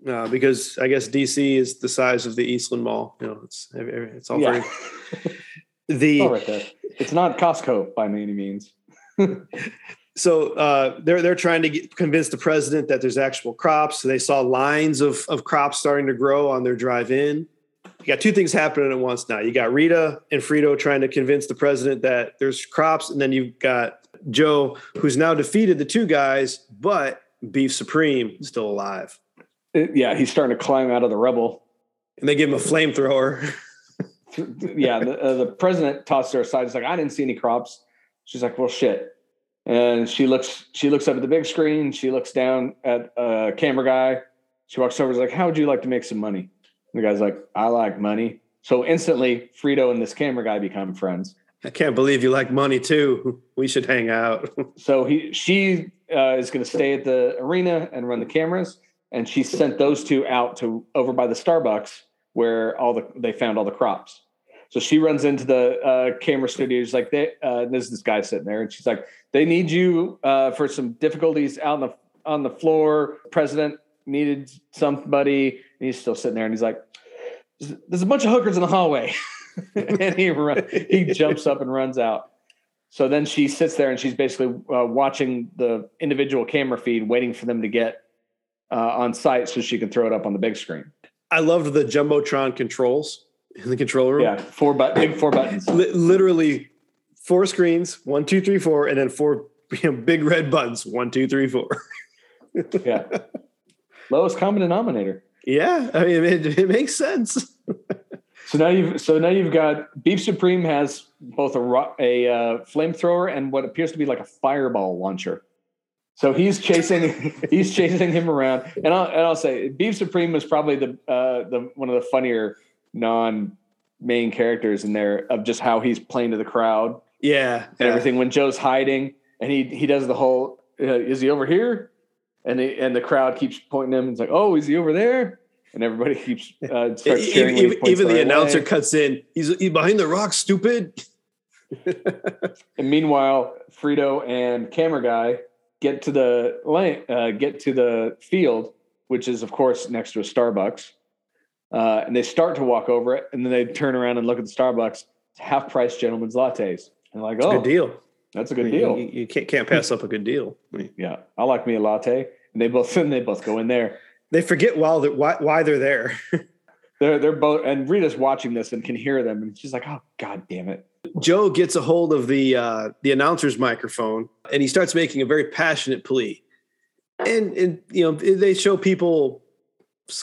uh, because I guess DC is the size of the Eastland Mall. You know, it's it's all Yeah. very the All right there. It's not Costco by any means. so uh, they're they're trying to get, convince the president that there's actual crops. They saw lines of of crops starting to grow on their drive in. You got two things happening at once now. You got Rita and Frito trying to convince the president that there's crops, and then you've got Joe, who's now defeated the two guys, but Beef Supreme is still alive. Yeah, he's starting to climb out of the rubble. And they give him a flamethrower. yeah, the, uh, the president tosses her aside. He's like, "I didn't see any crops." She's like, "Well, shit." And she looks. She looks up at the big screen. She looks down at a camera guy. She walks over. Is like, "How would you like to make some money?" And the guy's like, "I like money." So instantly, Frito and this camera guy become friends. I can't believe you like money too. We should hang out. So he she uh, is going to stay at the arena and run the cameras, and she sent those two out to over by the Starbucks where all the they found all the crops. So she runs into the uh, camera studio. She's like, they, uh, "There's this guy sitting there," and she's like, "They need you uh, for some difficulties out on the on the floor. President needed somebody, and he's still sitting there, and he's like." There's a bunch of hookers in the hallway, and he run, he jumps up and runs out. So then she sits there and she's basically uh, watching the individual camera feed, waiting for them to get uh, on site so she can throw it up on the big screen. I loved the jumbotron controls in the control room. Yeah, four but big four buttons. Li- literally four screens one two three four and then four you know, big red buttons one two three four Yeah, lowest common denominator. yeah i mean it, it makes sense So now you've so now you've got Beef Supreme has both a a uh, flamethrower and what appears to be like a fireball launcher. So he's chasing he's chasing him around, and I'll and I'll say Beef Supreme was probably the uh, the one of the funnier non main characters in there of just how he's playing to the crowd yeah, and everything. When Joe's hiding, and he he does the whole uh, is he over here? And the and the crowd keeps pointing him. It's like, oh, is he over there? And everybody keeps uh, starts cheering. even, even the announcer way. cuts in he's, he's behind the rock stupid And meanwhile, Frito and camera guy get to the lane, uh, get to the field, which is of course next to a Starbucks. Uh, and they start to walk over it, and then they turn around and look at the Starbucks. It's half price gentlemen's lattes. And like, It's oh, good deal. That's a good You- deal. You, you can't, can't pass up a good deal. Yeah, I like me a latte. And they both and they both go in there. They forget while they're, why, why they're there. They're they're both and Rita's watching this and can hear them, and she's like, "Oh God damn it!" Joe gets a hold of the uh, the announcer's microphone and he starts making a very passionate plea. And and you know they show people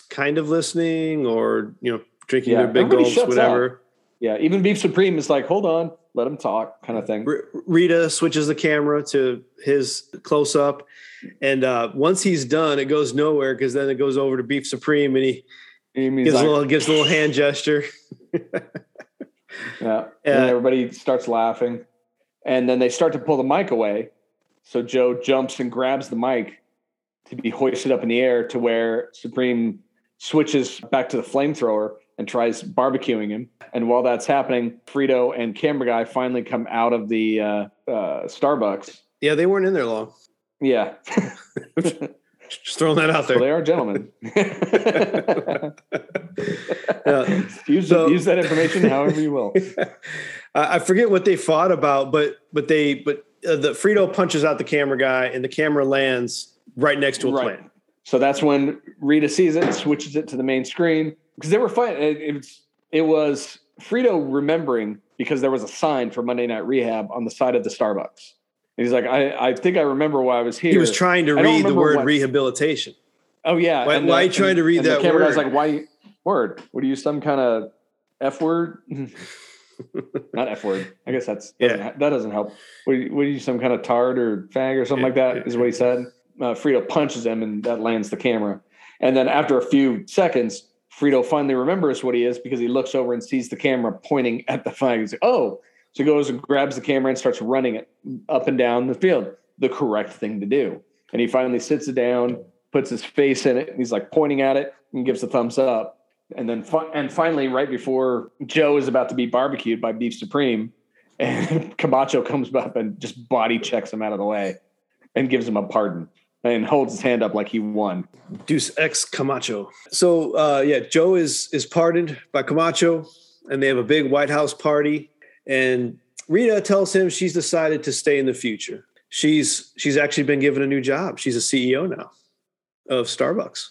kind of listening or you know drinking Yeah, their big gulps, whatever. Yeah, even Beef Supreme is like, "Hold on, let him talk," kind of thing. R- Rita switches the camera to his close up, and uh, once he's done, it goes nowhere because then it goes over to Beef Supreme and he And gives like, a little gives a little hand gesture. Yeah. Yeah. And everybody starts laughing. And then they start to pull the mic away. So Joe jumps and grabs the mic to be hoisted up in the air to where Supreme switches back to the flamethrower and tries barbecuing him. And while that's happening, Frito and camera guy finally come out of the uh, uh, Starbucks. Yeah, they weren't in there long. Yeah. Just throwing that out Well, there. they are gentlemen. Yeah. use, So- use that information however you will. I I forget what they fought about, but but they but uh, the Frito punches out the camera guy, and the camera lands right next to a Right. plant. So that's when Rita sees it, switches it to the main screen because they were fighting. It, it was it was Frito remembering because there was a sign for Monday Night Rehab on the side of the Starbucks. And he's like, I, I think I remember why I was here. He was trying to I read the word what- rehabilitation. Oh yeah. Why- and why are you trying to read and that The camera I was like, why word? What are you some kind of f word? Not f word. I guess that's doesn't Yeah. that doesn't help. What are, you, what are you some kind of tard or fag or something like Yeah, that? Is what he said. Uh, Frito punches him and that lands the camera. And then after a few seconds, Frito finally remembers what he is because he looks over and sees the camera pointing at the flag. He's like, oh. So he goes and grabs the camera and starts running it up and down the field. The correct thing to do. And he finally sits it down, puts his face in it, and he's like pointing at it and gives a thumbs up. And then, fi- and finally, right before Joe is about to be barbecued by Beef Supreme, and Camacho comes up and just body checks him out of the way and gives him a pardon and holds his hand up like he won. Deuce ex Camacho. So uh, yeah, Joe is is pardoned by Camacho, and they have a big White House party. And Rita tells him she's decided to stay in the future. She's she's actually been given a new job. She's a CEO now of Starbucks.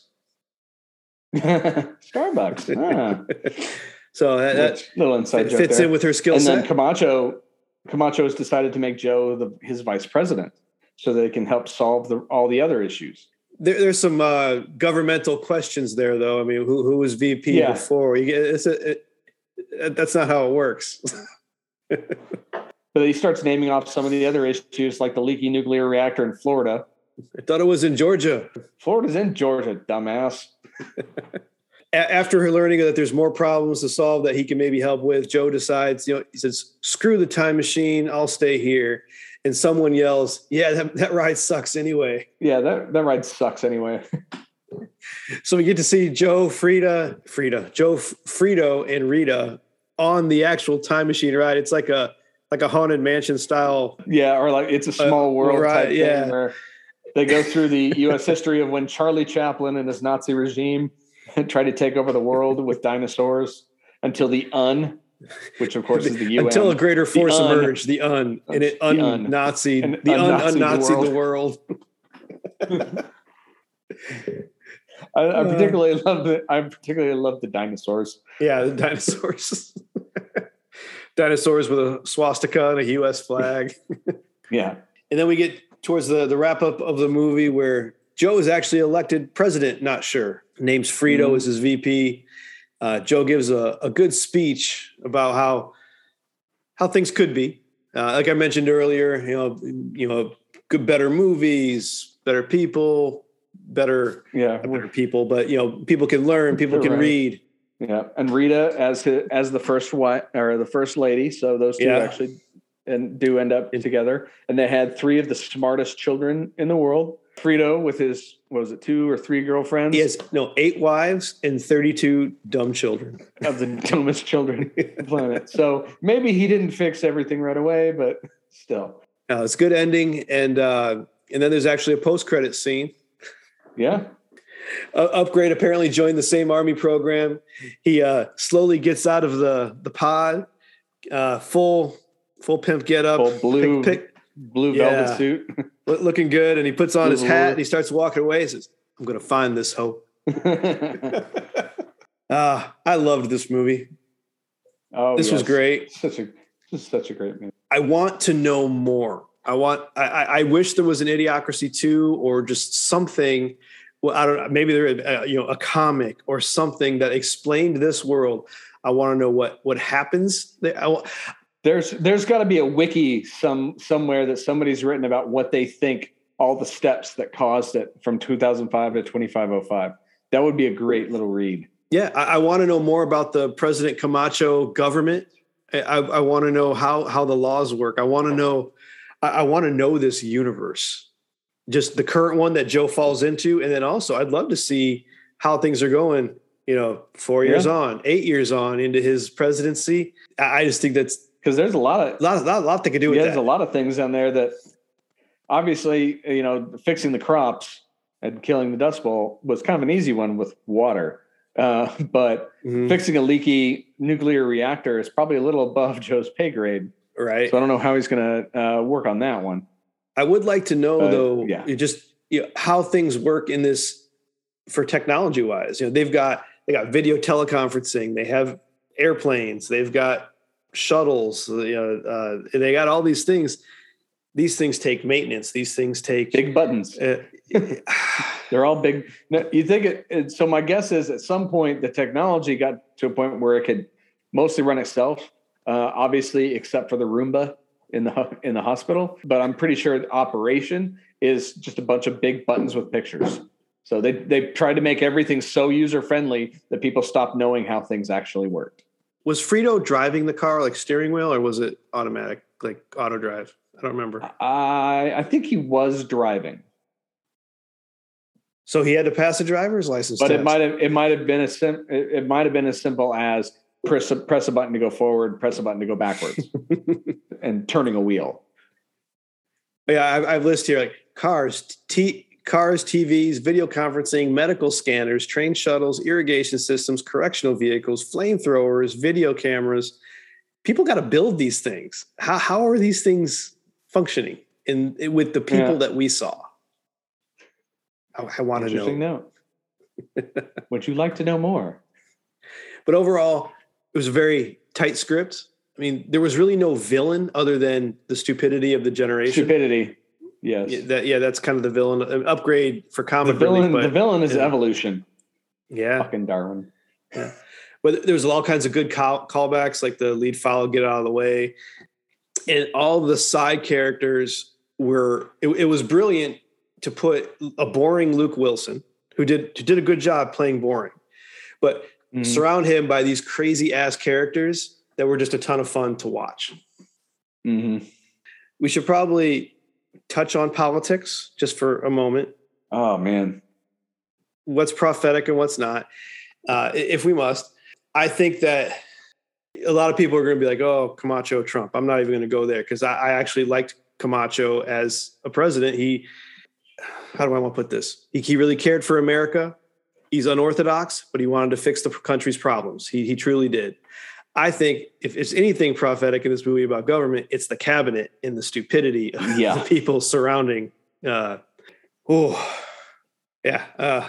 Starbucks. Ah, So that, that little inside fits there. in with her skill set. and then set. Camacho, Camacho has decided to make Joe the, his vice president so they can help solve the, all the other issues. There, there's some uh, governmental questions there, though. I mean, who who was VP Yeah. before? You get it's a, it, that's not how it works. But he starts naming off some of the other issues, like the leaky nuclear reactor in Florida. I thought it was in Georgia. Florida's in Georgia, dumbass. After learning that there's more problems to solve that he can maybe help with, Joe decides, you know, he says, "Screw the time machine, I'll stay here." And someone yells, "Yeah, that, that ride sucks anyway." Yeah, that, that ride sucks anyway. So we get to see Joe, Frida, Frida, Joe, Frito, and Rita on the actual time machine ride. It's like a like a haunted mansion style. yeah, or like it's a small world Uh, right, type yeah. thing where they go through the U.S. history of when Charlie Chaplin and his Nazi regime tried to take over the world with dinosaurs until the Un, which of course is the UN. Until a greater force Un. emerged, the un, and it un, un Nazi, the un un-Nazi'd the world. I, I Uh. particularly love the I particularly love the dinosaurs. Yeah, the dinosaurs. dinosaurs with a swastika and a U.S. flag. Yeah. And then we get towards the, the wrap up of the movie where Joe is actually elected president, not sure. Names Frito Mhm. as his VP. Uh, Joe gives a, a good speech about how how things could be. Uh, like I mentioned earlier, you know, you know, good, better movies, better people, better, Yeah. better people, but you know, people can learn, people can Right. read. Yeah, and Rita as as the first wife or the first lady. So those two Yeah. actually and do end up together. And they had three of the smartest children in the world. Frito with his what was it, two or three girlfriends? Yes, no eight wives and thirty-two dumb children. of the dumbest children on the planet. So maybe he didn't fix everything right away, but still, Uh, it's a good ending, and uh, and then there's actually a post-credit scene yeah. Uh, Upgrayedd apparently joined the same army program. He uh, slowly gets out of the the pod, uh, full full pimp get up, Full blue- pick, pick, Blue Yeah. velvet suit. looking good, and he puts on his hat and he starts walking away. He says, "I'm going to find this hoe." Ah, I loved this movie. oh, This was great. Such a this is such a great movie. I want to know more. I want. I, I I wish there was an Idiocracy two or just something. Well, I don't know. Maybe there, uh, you know, a comic or something that explained this world. I want to know what what happens. There. I, wa- There's there's got to be a wiki some somewhere that somebody's written about what they think all the steps that caused it from 2005 to 2505. That would be a great little read. yeah, I, I want to know more about the President Camacho government. I, I, want to know how how the laws work. I want to know. I, I want to know this universe, just the current one that Joe falls into, and then also I'd love to see how things are going. You know, four years Yeah. on, eight years on into his presidency. I, I just think that's Because there's a lot of a lot, lot, lot they could do with yeah, there's a lot of things on there that obviously you know fixing the crops and killing the dust bowl was kind of an easy one with water. Uh, but Mhm. fixing a leaky nuclear reactor is probably a little above Joe's pay grade. right. So I don't know how he's going to uh, work on that one. I would like to know though, yeah. just you know, how things work in this for technology wise. You know, they've got they got video teleconferencing, they have airplanes, they've got shuttles. You know, uh, they got all these things. These things take maintenance. These things take. Big buttons. Uh, They're all big. No, You think it, it? So my guess is at some point the technology got to a point where it could mostly run itself. Uh, obviously, except for the Roomba in the in the hospital. But I'm pretty sure the operation is just a bunch of big buttons with pictures. So they they tried to make everything so user friendly that people stopped knowing how things actually worked. Was Frito driving the car like steering wheel, or was it automatic, like auto drive? I don't remember. I I think he was driving, So he had to pass a driver's license. but it might have it might have been a sim, it, might have been as simple as press a, press a button to go forward, press a button to go backwards, and turning a wheel. Yeah, I've, I've listed here like cars, t- cars, TVs, video conferencing, medical scanners, train shuttles, irrigation systems, correctional vehicles, flamethrowers, video cameras. People got to build these things. How how are these things functioning in, with the people Yeah. that we saw? I, I want to Interesting know. note. Would you like to know more? But overall, it was a very tight script. I mean, there was really no villain other than the stupidity of the generation. Stupidity. Yes. Yeah, that, yeah, that's kind of the villain Upgrayedd for the comic villain. relief. the villain is yeah. evolution. yeah, Fucking Darwin. Yeah. but there was all kinds of good call, callbacks, like the lead follow, get out of the way, and all the side characters were. It, it was brilliant to put a boring Luke Wilson, who did who did a good job playing boring, but Mhm. surround him by these crazy ass characters that were just a ton of fun to watch. Mhm. We should probably touch on politics just for a moment. Oh man. what's prophetic and what's not, uh, if we must. I think that a lot of people are going to be like, "Oh, Camacho, Trump." I'm not even going to go there because I, I actually liked Camacho as a president. He, how do I want to put this? He, he really cared for America. He's unorthodox, but he wanted to fix the country's problems. He he truly did. I think if it's anything prophetic in this movie about government, it's the cabinet and the stupidity of Yeah. the people surrounding. Uh, oh, yeah. Uh,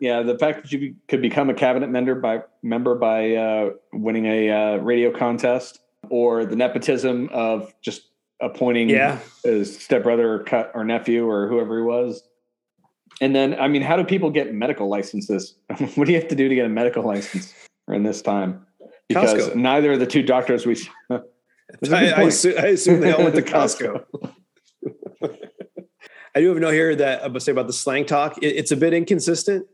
Yeah, the fact that you could become a cabinet member by member by uh, winning a uh, radio contest, or the nepotism of just appointing Yeah. his stepbrother or cut or nephew or whoever he was. And then, I mean, how do people get medical licenses? what do you have to do to get a medical license in this time? Because Costco. neither of the two doctors we. That's a good I, I, point. assume, I assume they all went to Costco. I do have a note here that I'm gonna say about the slang talk. It, it's a bit inconsistent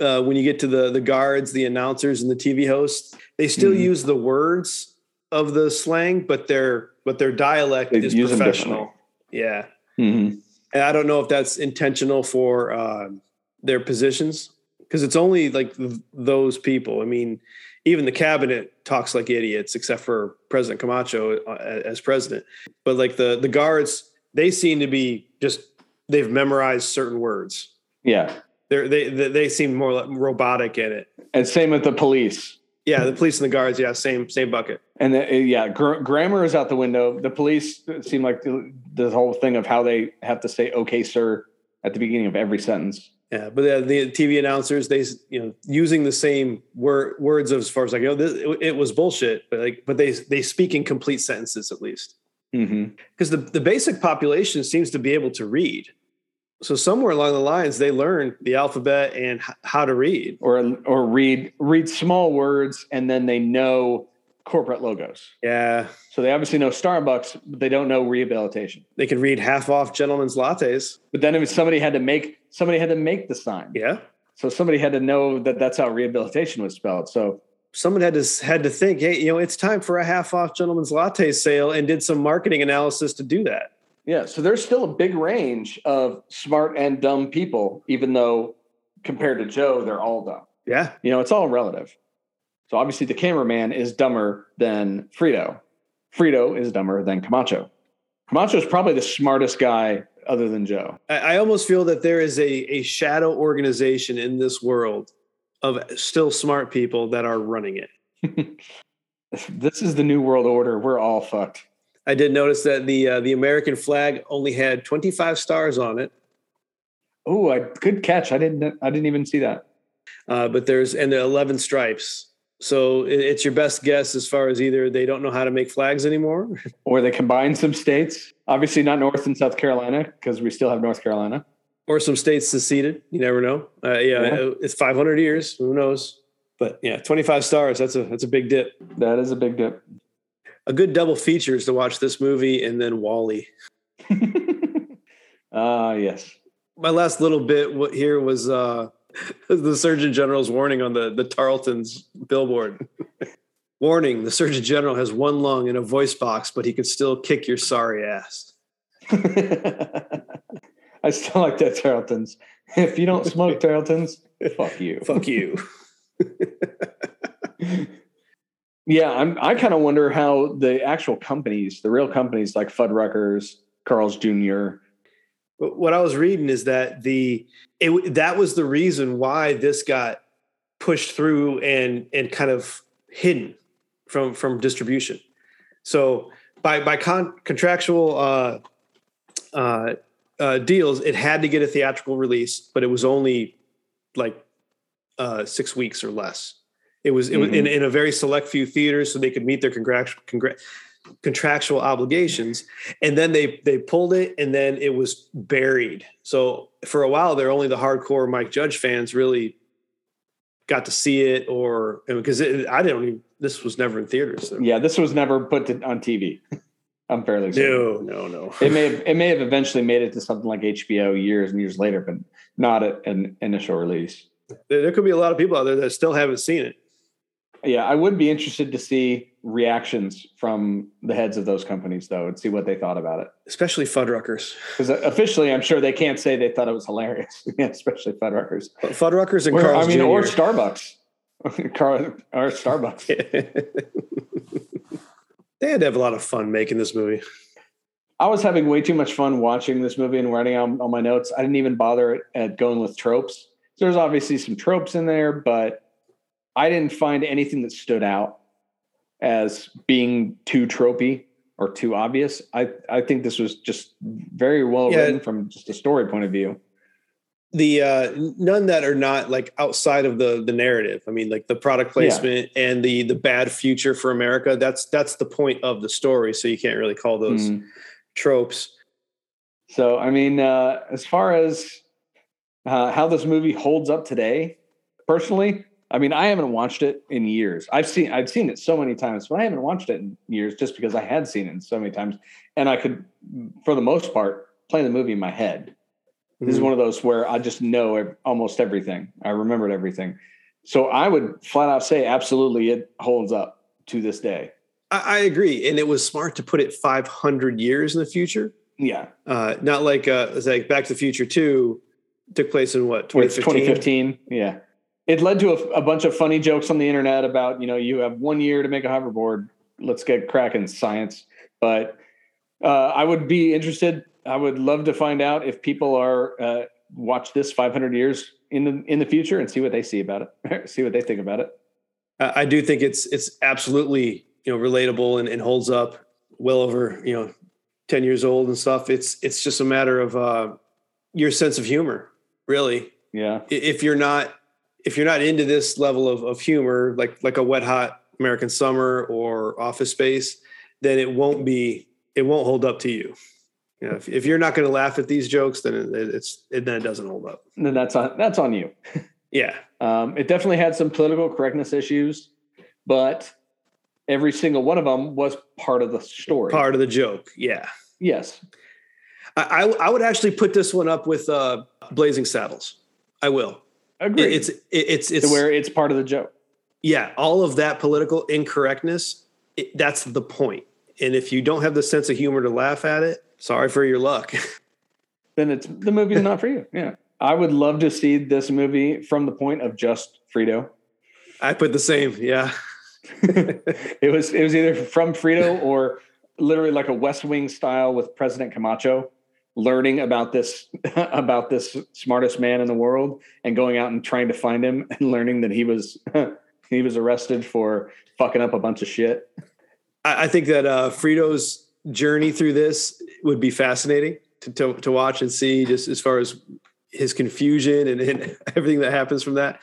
uh, when you get to the the guards, the announcers, and the TV hosts. They still Mhm. use the words of the slang, but their but their dialect They is use them professional. Yeah, Mhm. and I don't know if that's intentional for um their positions because it's only like th- those people. I mean, even the cabinet talks like idiots, except for President Camacho uh, as president. But like the the guards, they seem to be just they've memorized certain words. Yeah. They're, they they they seem more like robotic in it. And same with the police. Yeah, the police and the guards. Yeah, same same bucket. And the, yeah, gr- grammar is out the window. The police seem like the, the whole thing of how they have to say "Okay, sir" at the beginning of every sentence. Yeah, but the, the TV announcers they you know using the same word words as far as like you know this, it, it was bullshit, but like but they they speak in complete sentences at least Mm-hmm. because the the basic population seems to be able to read. So somewhere along the lines they learn the alphabet and h- how to read. Or or read read small words and then they know corporate logos. Yeah, So they obviously know Starbucks, but they don't know rehabilitation. they can read half off gentlemen's lattes. But then if somebody had to make somebody had to make the sign. Yeah, So somebody had to know that that's how rehabilitation was spelled. So someone had to had to think, hey, you know, it's time for a half off gentlemen's latte sale, and did some marketing analysis to do that. yeah, so there's still a big range of smart and dumb people, even though compared to Joe, they're all dumb. Yeah, You know, it's all relative. So obviously the cameraman is dumber than Frito. Frito is dumber than Camacho. Camacho is probably the smartest guy other than Joe. I, almost feel that there is a a shadow organization in this world of still smart people that are running it. this is the new world order. We're all fucked. I did notice that the uh, the American flag only had 25 stars on it, Oh, I good catch. I didn't I didn't even see that. uh, but there's and the 11 stripes. So it's your best guess as far as either they don't know how to make flags anymore, Or they combined some states. Obviously not North and South Carolina because we still have North Carolina. or some states seceded. You never know. Uh, yeah, Yeah. it's 500 years. Who knows? But yeah, 25 stars. That's a that's a big dip. That is a big dip. A good double feature is to watch this movie and then WALL-E. Ah, yes. my last little bit what here was uh the surgeon general's warning on the the tarleton's billboard warning the surgeon general has one lung and a voice box but he could still kick your sorry ass I still like that Tarleton's. If you don't smoke Tarleton's, fuck you. fuck you Yeah, I'm, I kind of wonder how the actual companies, the real companies like Fuddruckers, Carl's Jr., but what i was reading is that the it that was the reason why this got pushed through and and kind of hidden from from distribution so by by con- contractual uh uh uh, deals, it had to get a theatrical release, but it was only like uh, six weeks or less. It was, it was in, in a very select few theaters, so they could meet their contractual congra- contractual obligations. And then they they pulled it, and then it was buried. So for a while, there only the hardcore Mike Judge fans really got to see it, or because it, I didn't. Even, this was never in theaters. So. Yeah, this was never put to, on TV. I'm fairly certain. No, no, no. It may have, it may have eventually made it to something like HBO years and years later, but not an initial release. There could be a lot of people out there that still haven't seen it. Yeah, I would be interested to see reactions from the heads of those companies, though, and see what they thought about it. especially Fuddruckers. Because uh, officially, I'm sure they can't say they thought it was hilarious, yeah, especially Fuddruckers. Fuddruckers and Or, I mean, or Starbucks. Car, or Starbucks. they had to have a lot of fun making this movie. I was having way too much fun watching this movie and writing on, on my notes. I didn't even bother at going with tropes. There's obviously some tropes in there, but I didn't find anything that stood out as being too tropey or too obvious. I, I think this was just very well Yeah. written from just a story point of view. The uh, none that are not like outside of the the narrative. I mean, like the product placement and the the bad future for America. That's that's the point of the story. So you can't really call those Mhm. tropes. So, I mean, uh, as far as uh, how this movie holds up today, personally, I mean, I haven't watched it in years. I've seen I've seen it so many times, but I haven't watched it in years just because I had seen it so many times, and I could, for the most part, play the movie in my head. This is Mhm. one of those where I just know almost everything. I remembered everything. So I would flat out say, absolutely, it holds up to this day. I, I agree, and it was smart to put it 500 years in the future. Yeah, Uh, not like uh, like Back to the Future Two took place in what 2015. 2015. Yeah. It led to a, a bunch of funny jokes on the internet about, you know, you have one year to make a hoverboard. Let's get cracking science. But uh, I would be interested. I would love to find out if people are uh, watch this 500 years in the in the future and see what they see about it, see what they think about it. I do think it's it's absolutely you know relatable and, and holds up well over you know 10 years old and stuff it's it's just a matter of uh your sense of humor really Yeah. if you're not if you're not into this level of, of humor like like a wet hot american summer or office space then it won't be it won't hold up to you you know if, if you're not going to laugh at these jokes then it, it's it, then it doesn't hold up Then that's on that's on you. yeah Um, it definitely had some political correctness issues, but every single one of them was part of the story. part of the joke yeah yes. I, I, I would actually put this one up with uh, Blazing Saddles. I will. Agreed. It's it, it's it's to where it's part of the joke. yeah. All of that political incorrectness. It, that's the point. And if you don't have the sense of humor to laugh at it, sorry for your luck. Then it's the movie's not for you. Yeah. I would love to see this movie from the point of just Frito. I put the same. Yeah. it was it was either from Frito or literally like a West Wing style with President Camacho learning about this about this smartest man in the world and going out and trying to find him and learning that he was he was arrested for fucking up a bunch of shit. I, I think that uh, Frito's journey through this would be fascinating to, to, to watch and see just as far as his confusion and, and everything that happens from that.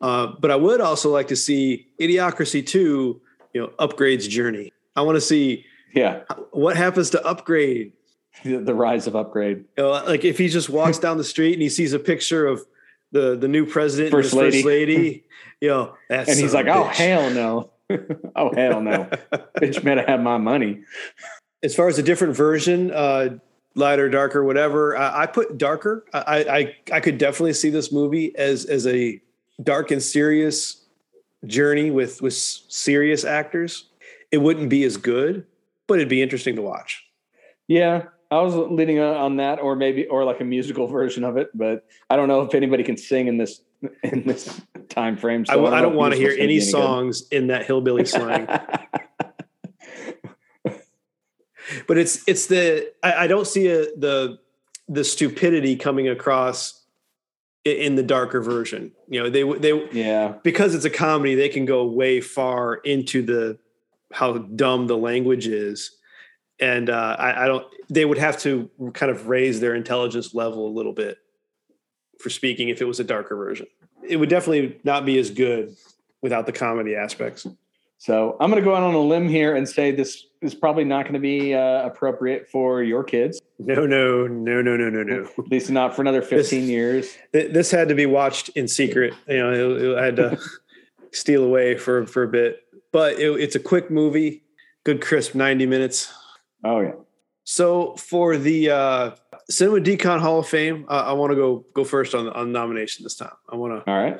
Uh, but I would also like to see Idiocracy 2, you know, Upgrayedd's journey. I want to see Yeah, what happens to Upgrade. The, the rise of Upgrayedd. You know, like if he just walks down the street and he sees a picture of the the new president First and his lady. first lady, you know, that's And he's like, "Oh hell no, oh hell no, bitch better have my money." as far as a different version, uh, lighter, darker, whatever, I, I put darker. I, I I could definitely see this movie as as a dark and serious journey with with serious actors. It wouldn't be as good, but it'd be interesting to watch. Yeah, I was leading on- that, or maybe, or like a musical version of it. But I don't know if anybody can sing in this in this time frame. I, w- I know don't if want to hear any be good. songs in that hillbilly slang. but it's it's the I, I don't see a, the the stupidity coming across in the darker version. You know, they they yeah, because it's a comedy, they can go way far into the how dumb the language is, and uh, I, I don't. They would have to kind of raise their intelligence level a little bit for speaking if it was a darker version. It would definitely not be as good without the comedy aspects. So I'm going to go out on a limb here and say this is probably not going to be uh, appropriate for your kids, No, no, no, no, no, no, no. at least not for another 15 years. Th- This had to be watched in secret. You know, it, it- I had to steal away for for a bit, but it, it's a quick movie, good crisp ninety minutes. Oh yeah, So for the uh, Cinema Decon Hall of Fame, uh, I want to go go first on on nomination this time. I want to all right.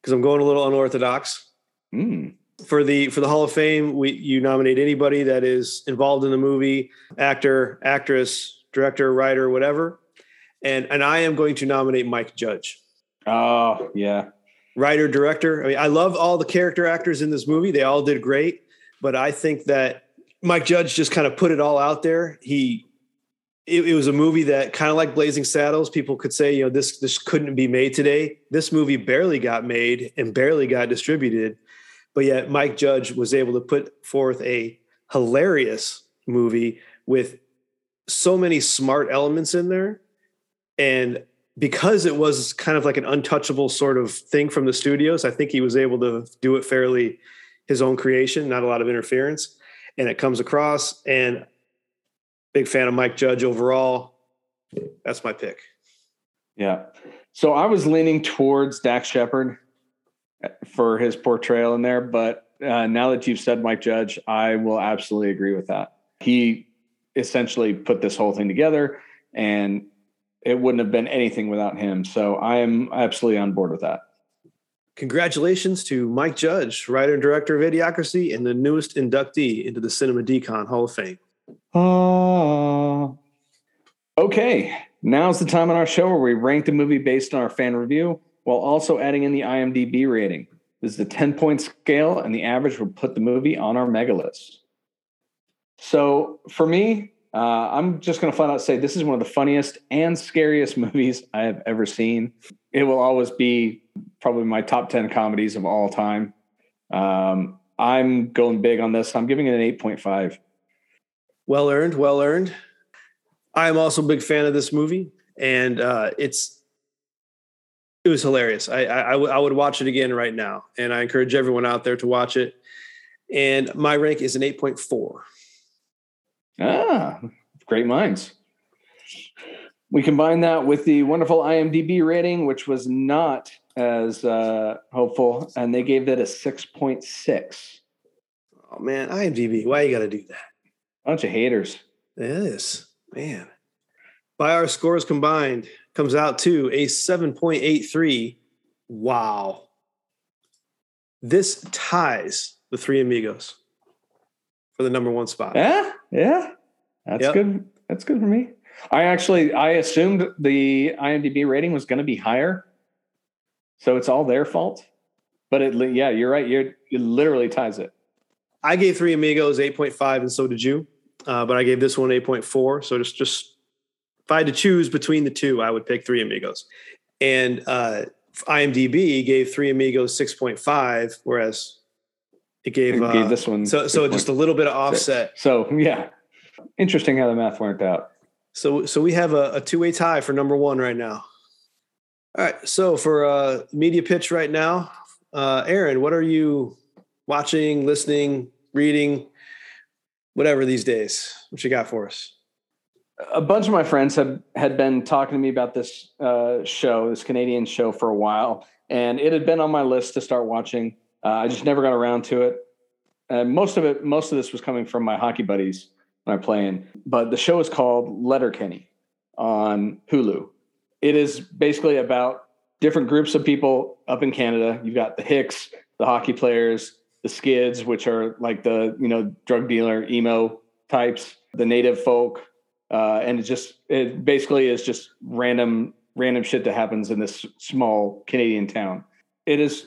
because I'm going a little unorthodox. Mm. For the for the Hall of Fame, we you nominate anybody that is involved in the movie, actor, actress, director, writer, whatever. And and I am going to nominate Mike Judge. Oh yeah, writer director. I mean, I love all the character actors in this movie. They all did great, but I think that Mike Judge just kind of put it all out there. He it, it was a movie that kind of like Blazing Saddles. People could say, you know, this this couldn't be made today. This movie barely got made and barely got distributed, but yet Mike Judge was able to put forth a hilarious movie with so many smart elements in there and because it was kind of like an untouchable sort of thing from the studios, I think he was able to do it fairly his own creation, not a lot of interference. And it comes across. And big fan of Mike Judge overall. That's my pick. yeah. So I was leaning towards Dax Shepard for his portrayal in there, but uh, now that you've said Mike Judge, I will absolutely agree with that. He essentially put this whole thing together, and it wouldn't have been anything without him. So I am absolutely on board with that. Congratulations to Mike Judge, writer and director of Idiocracy, and the newest inductee into the Cinema Decon Hall of Fame. Uh, okay, now's the time on our show where we rank the movie based on our fan review while also adding in the IMDb rating. This is a 10 point scale, and the average will put the movie on our mega list. So for me, Uh, I'm just going to flat out say this is one of the funniest and scariest movies I have ever seen. It will always be probably my top 10 comedies of all time. Um, I'm going big on this. I'm giving it an 8.5. Well earned, well earned. I am also a big fan of this movie, and uh, it's it was hilarious. I, I, I, w- I would watch it again right now, and I encourage everyone out there to watch it. And my rank is an eight point four. Ah, great minds. We combine that with the wonderful IMDb rating, which was not as uh, hopeful, and they gave that a 6.6. Oh man, IMDb, why you got to do that? Bunch of haters. It is man. By our scores combined, comes out to a seven point eight three. Wow. This ties the Three Amigos for the number one spot. Yeah, yeah, that's Yep. good. That's good for me. I actually I assumed the IMDb rating was going to be higher, so it's all their fault. But it, yeah, you're right. You're, it literally ties it. I gave Three Amigos 8.5, and so did you. Uh, but I gave this one 8.4. So just, just if I had to choose between the two, I would pick Three Amigos. And uh, IMDb gave Three Amigos 6.5, whereas it gave, It uh, gave this one so so just a little bit of offset. So yeah, interesting how the math worked out. So so we have a, a two way tie for number one right now. All right. So for uh, media pitch right now, uh, Aaron, what are you watching, listening, reading, whatever these days? What you got for us? a bunch of my friends had had been talking to me about this uh, show, this Canadian show, for a while, and it had been on my list to start watching. Uh, I just never got around to it. And most of it, most of this was coming from my hockey buddies when I'm playing. But the show is called Letterkenny on Hulu. It is basically about different groups of people up in Canada. You've got the Hicks, the hockey players, the Skids, which are like the you know drug dealer emo types, the native folk, uh, and it just it basically is just random random shit that happens in this small Canadian town. It is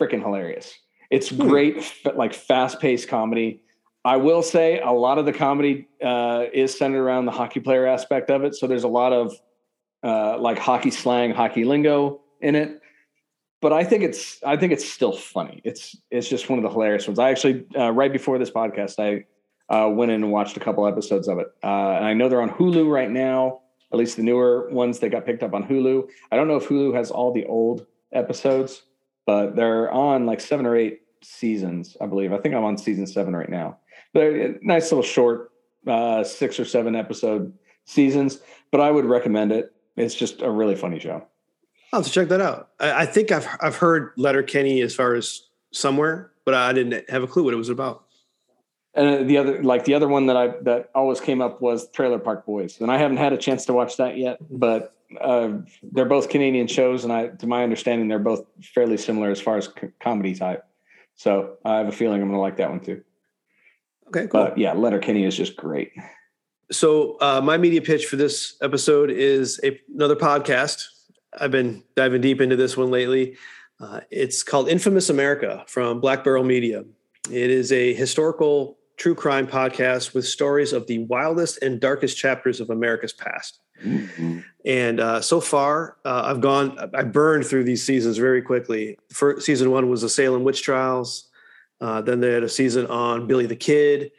freaking hilarious. It's great, f- like fast paced comedy. I will say a lot of the comedy uh, is centered around the hockey player aspect of it. So there's a lot of uh, like hockey slang, hockey lingo in it. But I think it's I think it's still funny. It's it's just one of the hilarious ones. I actually uh, right before this podcast, I uh, went in and watched a couple episodes of it. Uh, and I know they're on Hulu right now, at least the newer ones that got picked up on Hulu. I don't know if Hulu has all the old episodes, but they're on like seven or eight seasons, I believe. I think I'm on season seven right now. They're nice little short, uh, six or seven episode seasons, but I would recommend it. It's just a really funny show. I'll have to check that out. I, I think I've I've heard Letterkenny as far as somewhere, but I didn't have a clue what it was about. And the other, like the other one that I that always came up was Trailer Park Boys, and I haven't had a chance to watch that yet. But uh, they're both Canadian shows, and I, to my understanding, they're both fairly similar as far as c- comedy type. So I have a feeling I'm going to like that one too. Okay, cool. But yeah, Letterkenny is just great. So uh, my media pitch for this episode is a, another podcast. I've been diving deep into this one lately. Uh, it's called Infamous America from Black Barrel Media. It is a historical true crime podcast with stories of the wildest and darkest chapters of America's past. And uh, so far, uh, I've gone, I burned through these seasons very quickly. First, season one was the Salem witch trials. Uh, then they had a season on Billy the Kid,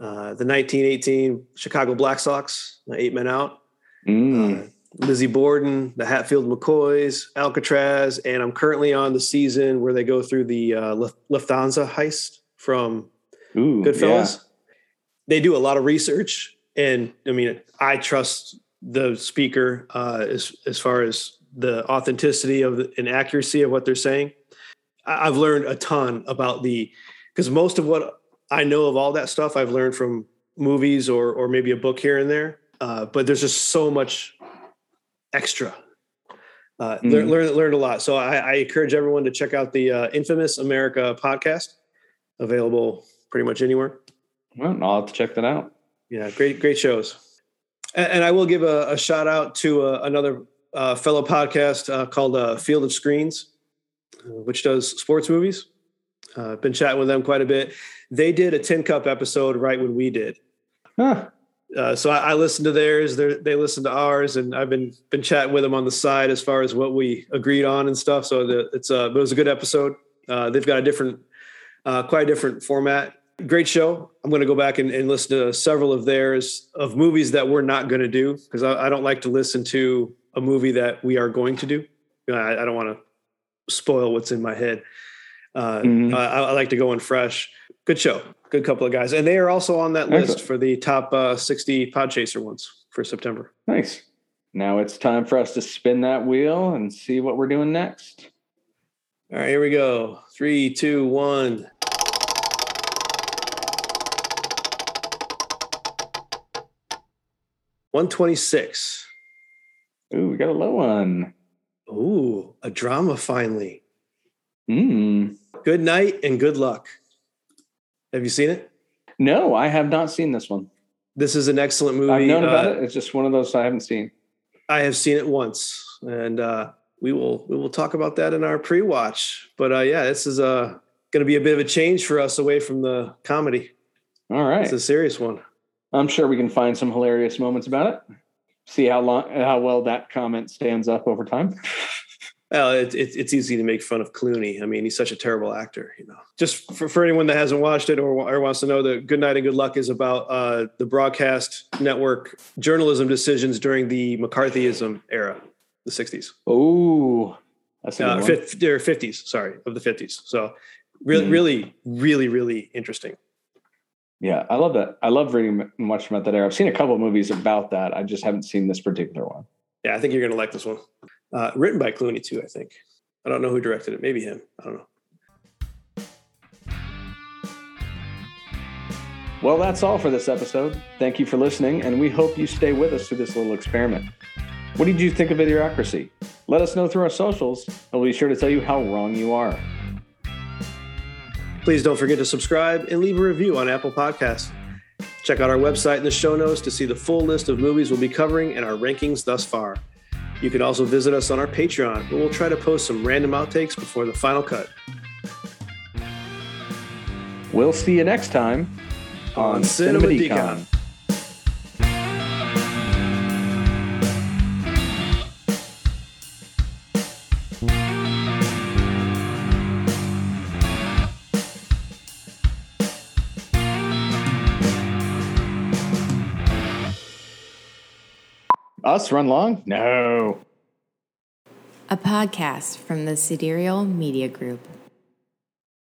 uh, the 1918 Chicago Black Sox, eight men out. Mm. Uh, Lizzie Borden, the Hatfield McCoys, Alcatraz, and I'm currently on the season where they go through the uh, Lufthansa heist from Ooh, Goodfellas. They do a lot of research, and I mean, I trust the speaker uh, as as far as the authenticity of the, and accuracy of what they're saying. I- I've learned a ton about the because most of what I know of all that stuff I've learned from movies or or maybe a book here and there. Uh, but there's just so much extra. Uh, learn, Mhm. learn, learned a lot. So I, I encourage everyone to check out the uh, Infamous America podcast, available pretty much anywhere. Well, I'll have to check that out. Yeah, great, great shows. And, and I will give a, a shout out to uh, another uh, fellow podcast uh, called uh, Field of Screens, which does sports movies. Uh, I've been chatting with them quite a bit. They did a Tin Cup episode right when we did. Huh. Uh, so I, I listen to theirs. They listened to ours, and I've been been chatting with them on the side as far as what we agreed on and stuff. So the, it's uh, it was a good episode. Uh, they've got a different, uh, quite a different format. Great show. I'm going to go back and, and, listen to several of theirs of movies that we're not going to do because I, I, don't like to listen to a movie that we are going to do. I, I don't want to spoil what's in my head. Uh, mm-hmm. I, I, like to go in fresh. Good show. Good couple of guys, and they are also on that list for the top uh, 60 Podchaser ones for September. Nice. Now it's time for us to spin that wheel and see what we're doing next. All right, here we go. Three, two, one. One twenty-six. Ooh, we got a low one. Ooh, a drama finally. Hmm. Good night and good luck. Have you seen it? No, I have not seen this one. This is an excellent movie. I've known about uh, it. It's just one of those I haven't seen. I have seen it once, and uh, we will we will talk about that in our pre-watch. But uh, yeah, this is uh, going to be a bit of a change for us away from the comedy. All right, it's a serious one. I'm sure we can find some hilarious moments about it. See how long how well that comment stands up over time. Well, it, it, it's easy to make fun of Clooney. I mean, he's such a terrible actor. You know, just for, for anyone that hasn't watched it or, or wants to know, the Good Night and Good Luck is about uh, the broadcast network journalism decisions during the McCarthyism era the 60s. Oh, that's uh, fifth, or 50s, sorry, of the 50s. So really, mm. really, really, really interesting. Yeah, I love that. I love reading much about that era. I've seen a couple movies about that. I just haven't seen this particular one. Yeah, I think you're going to like this one. Uh, written by Clooney too, I think. I don't know who directed it. Maybe him. I don't know. Well, that's all for this episode. Thank you for listening, and we hope you stay with us through this little experiment. What did you think of Idiocracy? Let us know through our socials, and we'll be sure to tell you how wrong you are. Please don't forget to subscribe and leave a review on Apple Podcasts. Check out our website in the show notes to see the full list of movies we'll be covering and our rankings thus far. You can also visit us on our Patreon, where we'll try to post some random outtakes before the final cut. We'll see you next time on, on Cinema. Decon. Us run long? No. A podcast from the Sidereal Media Group.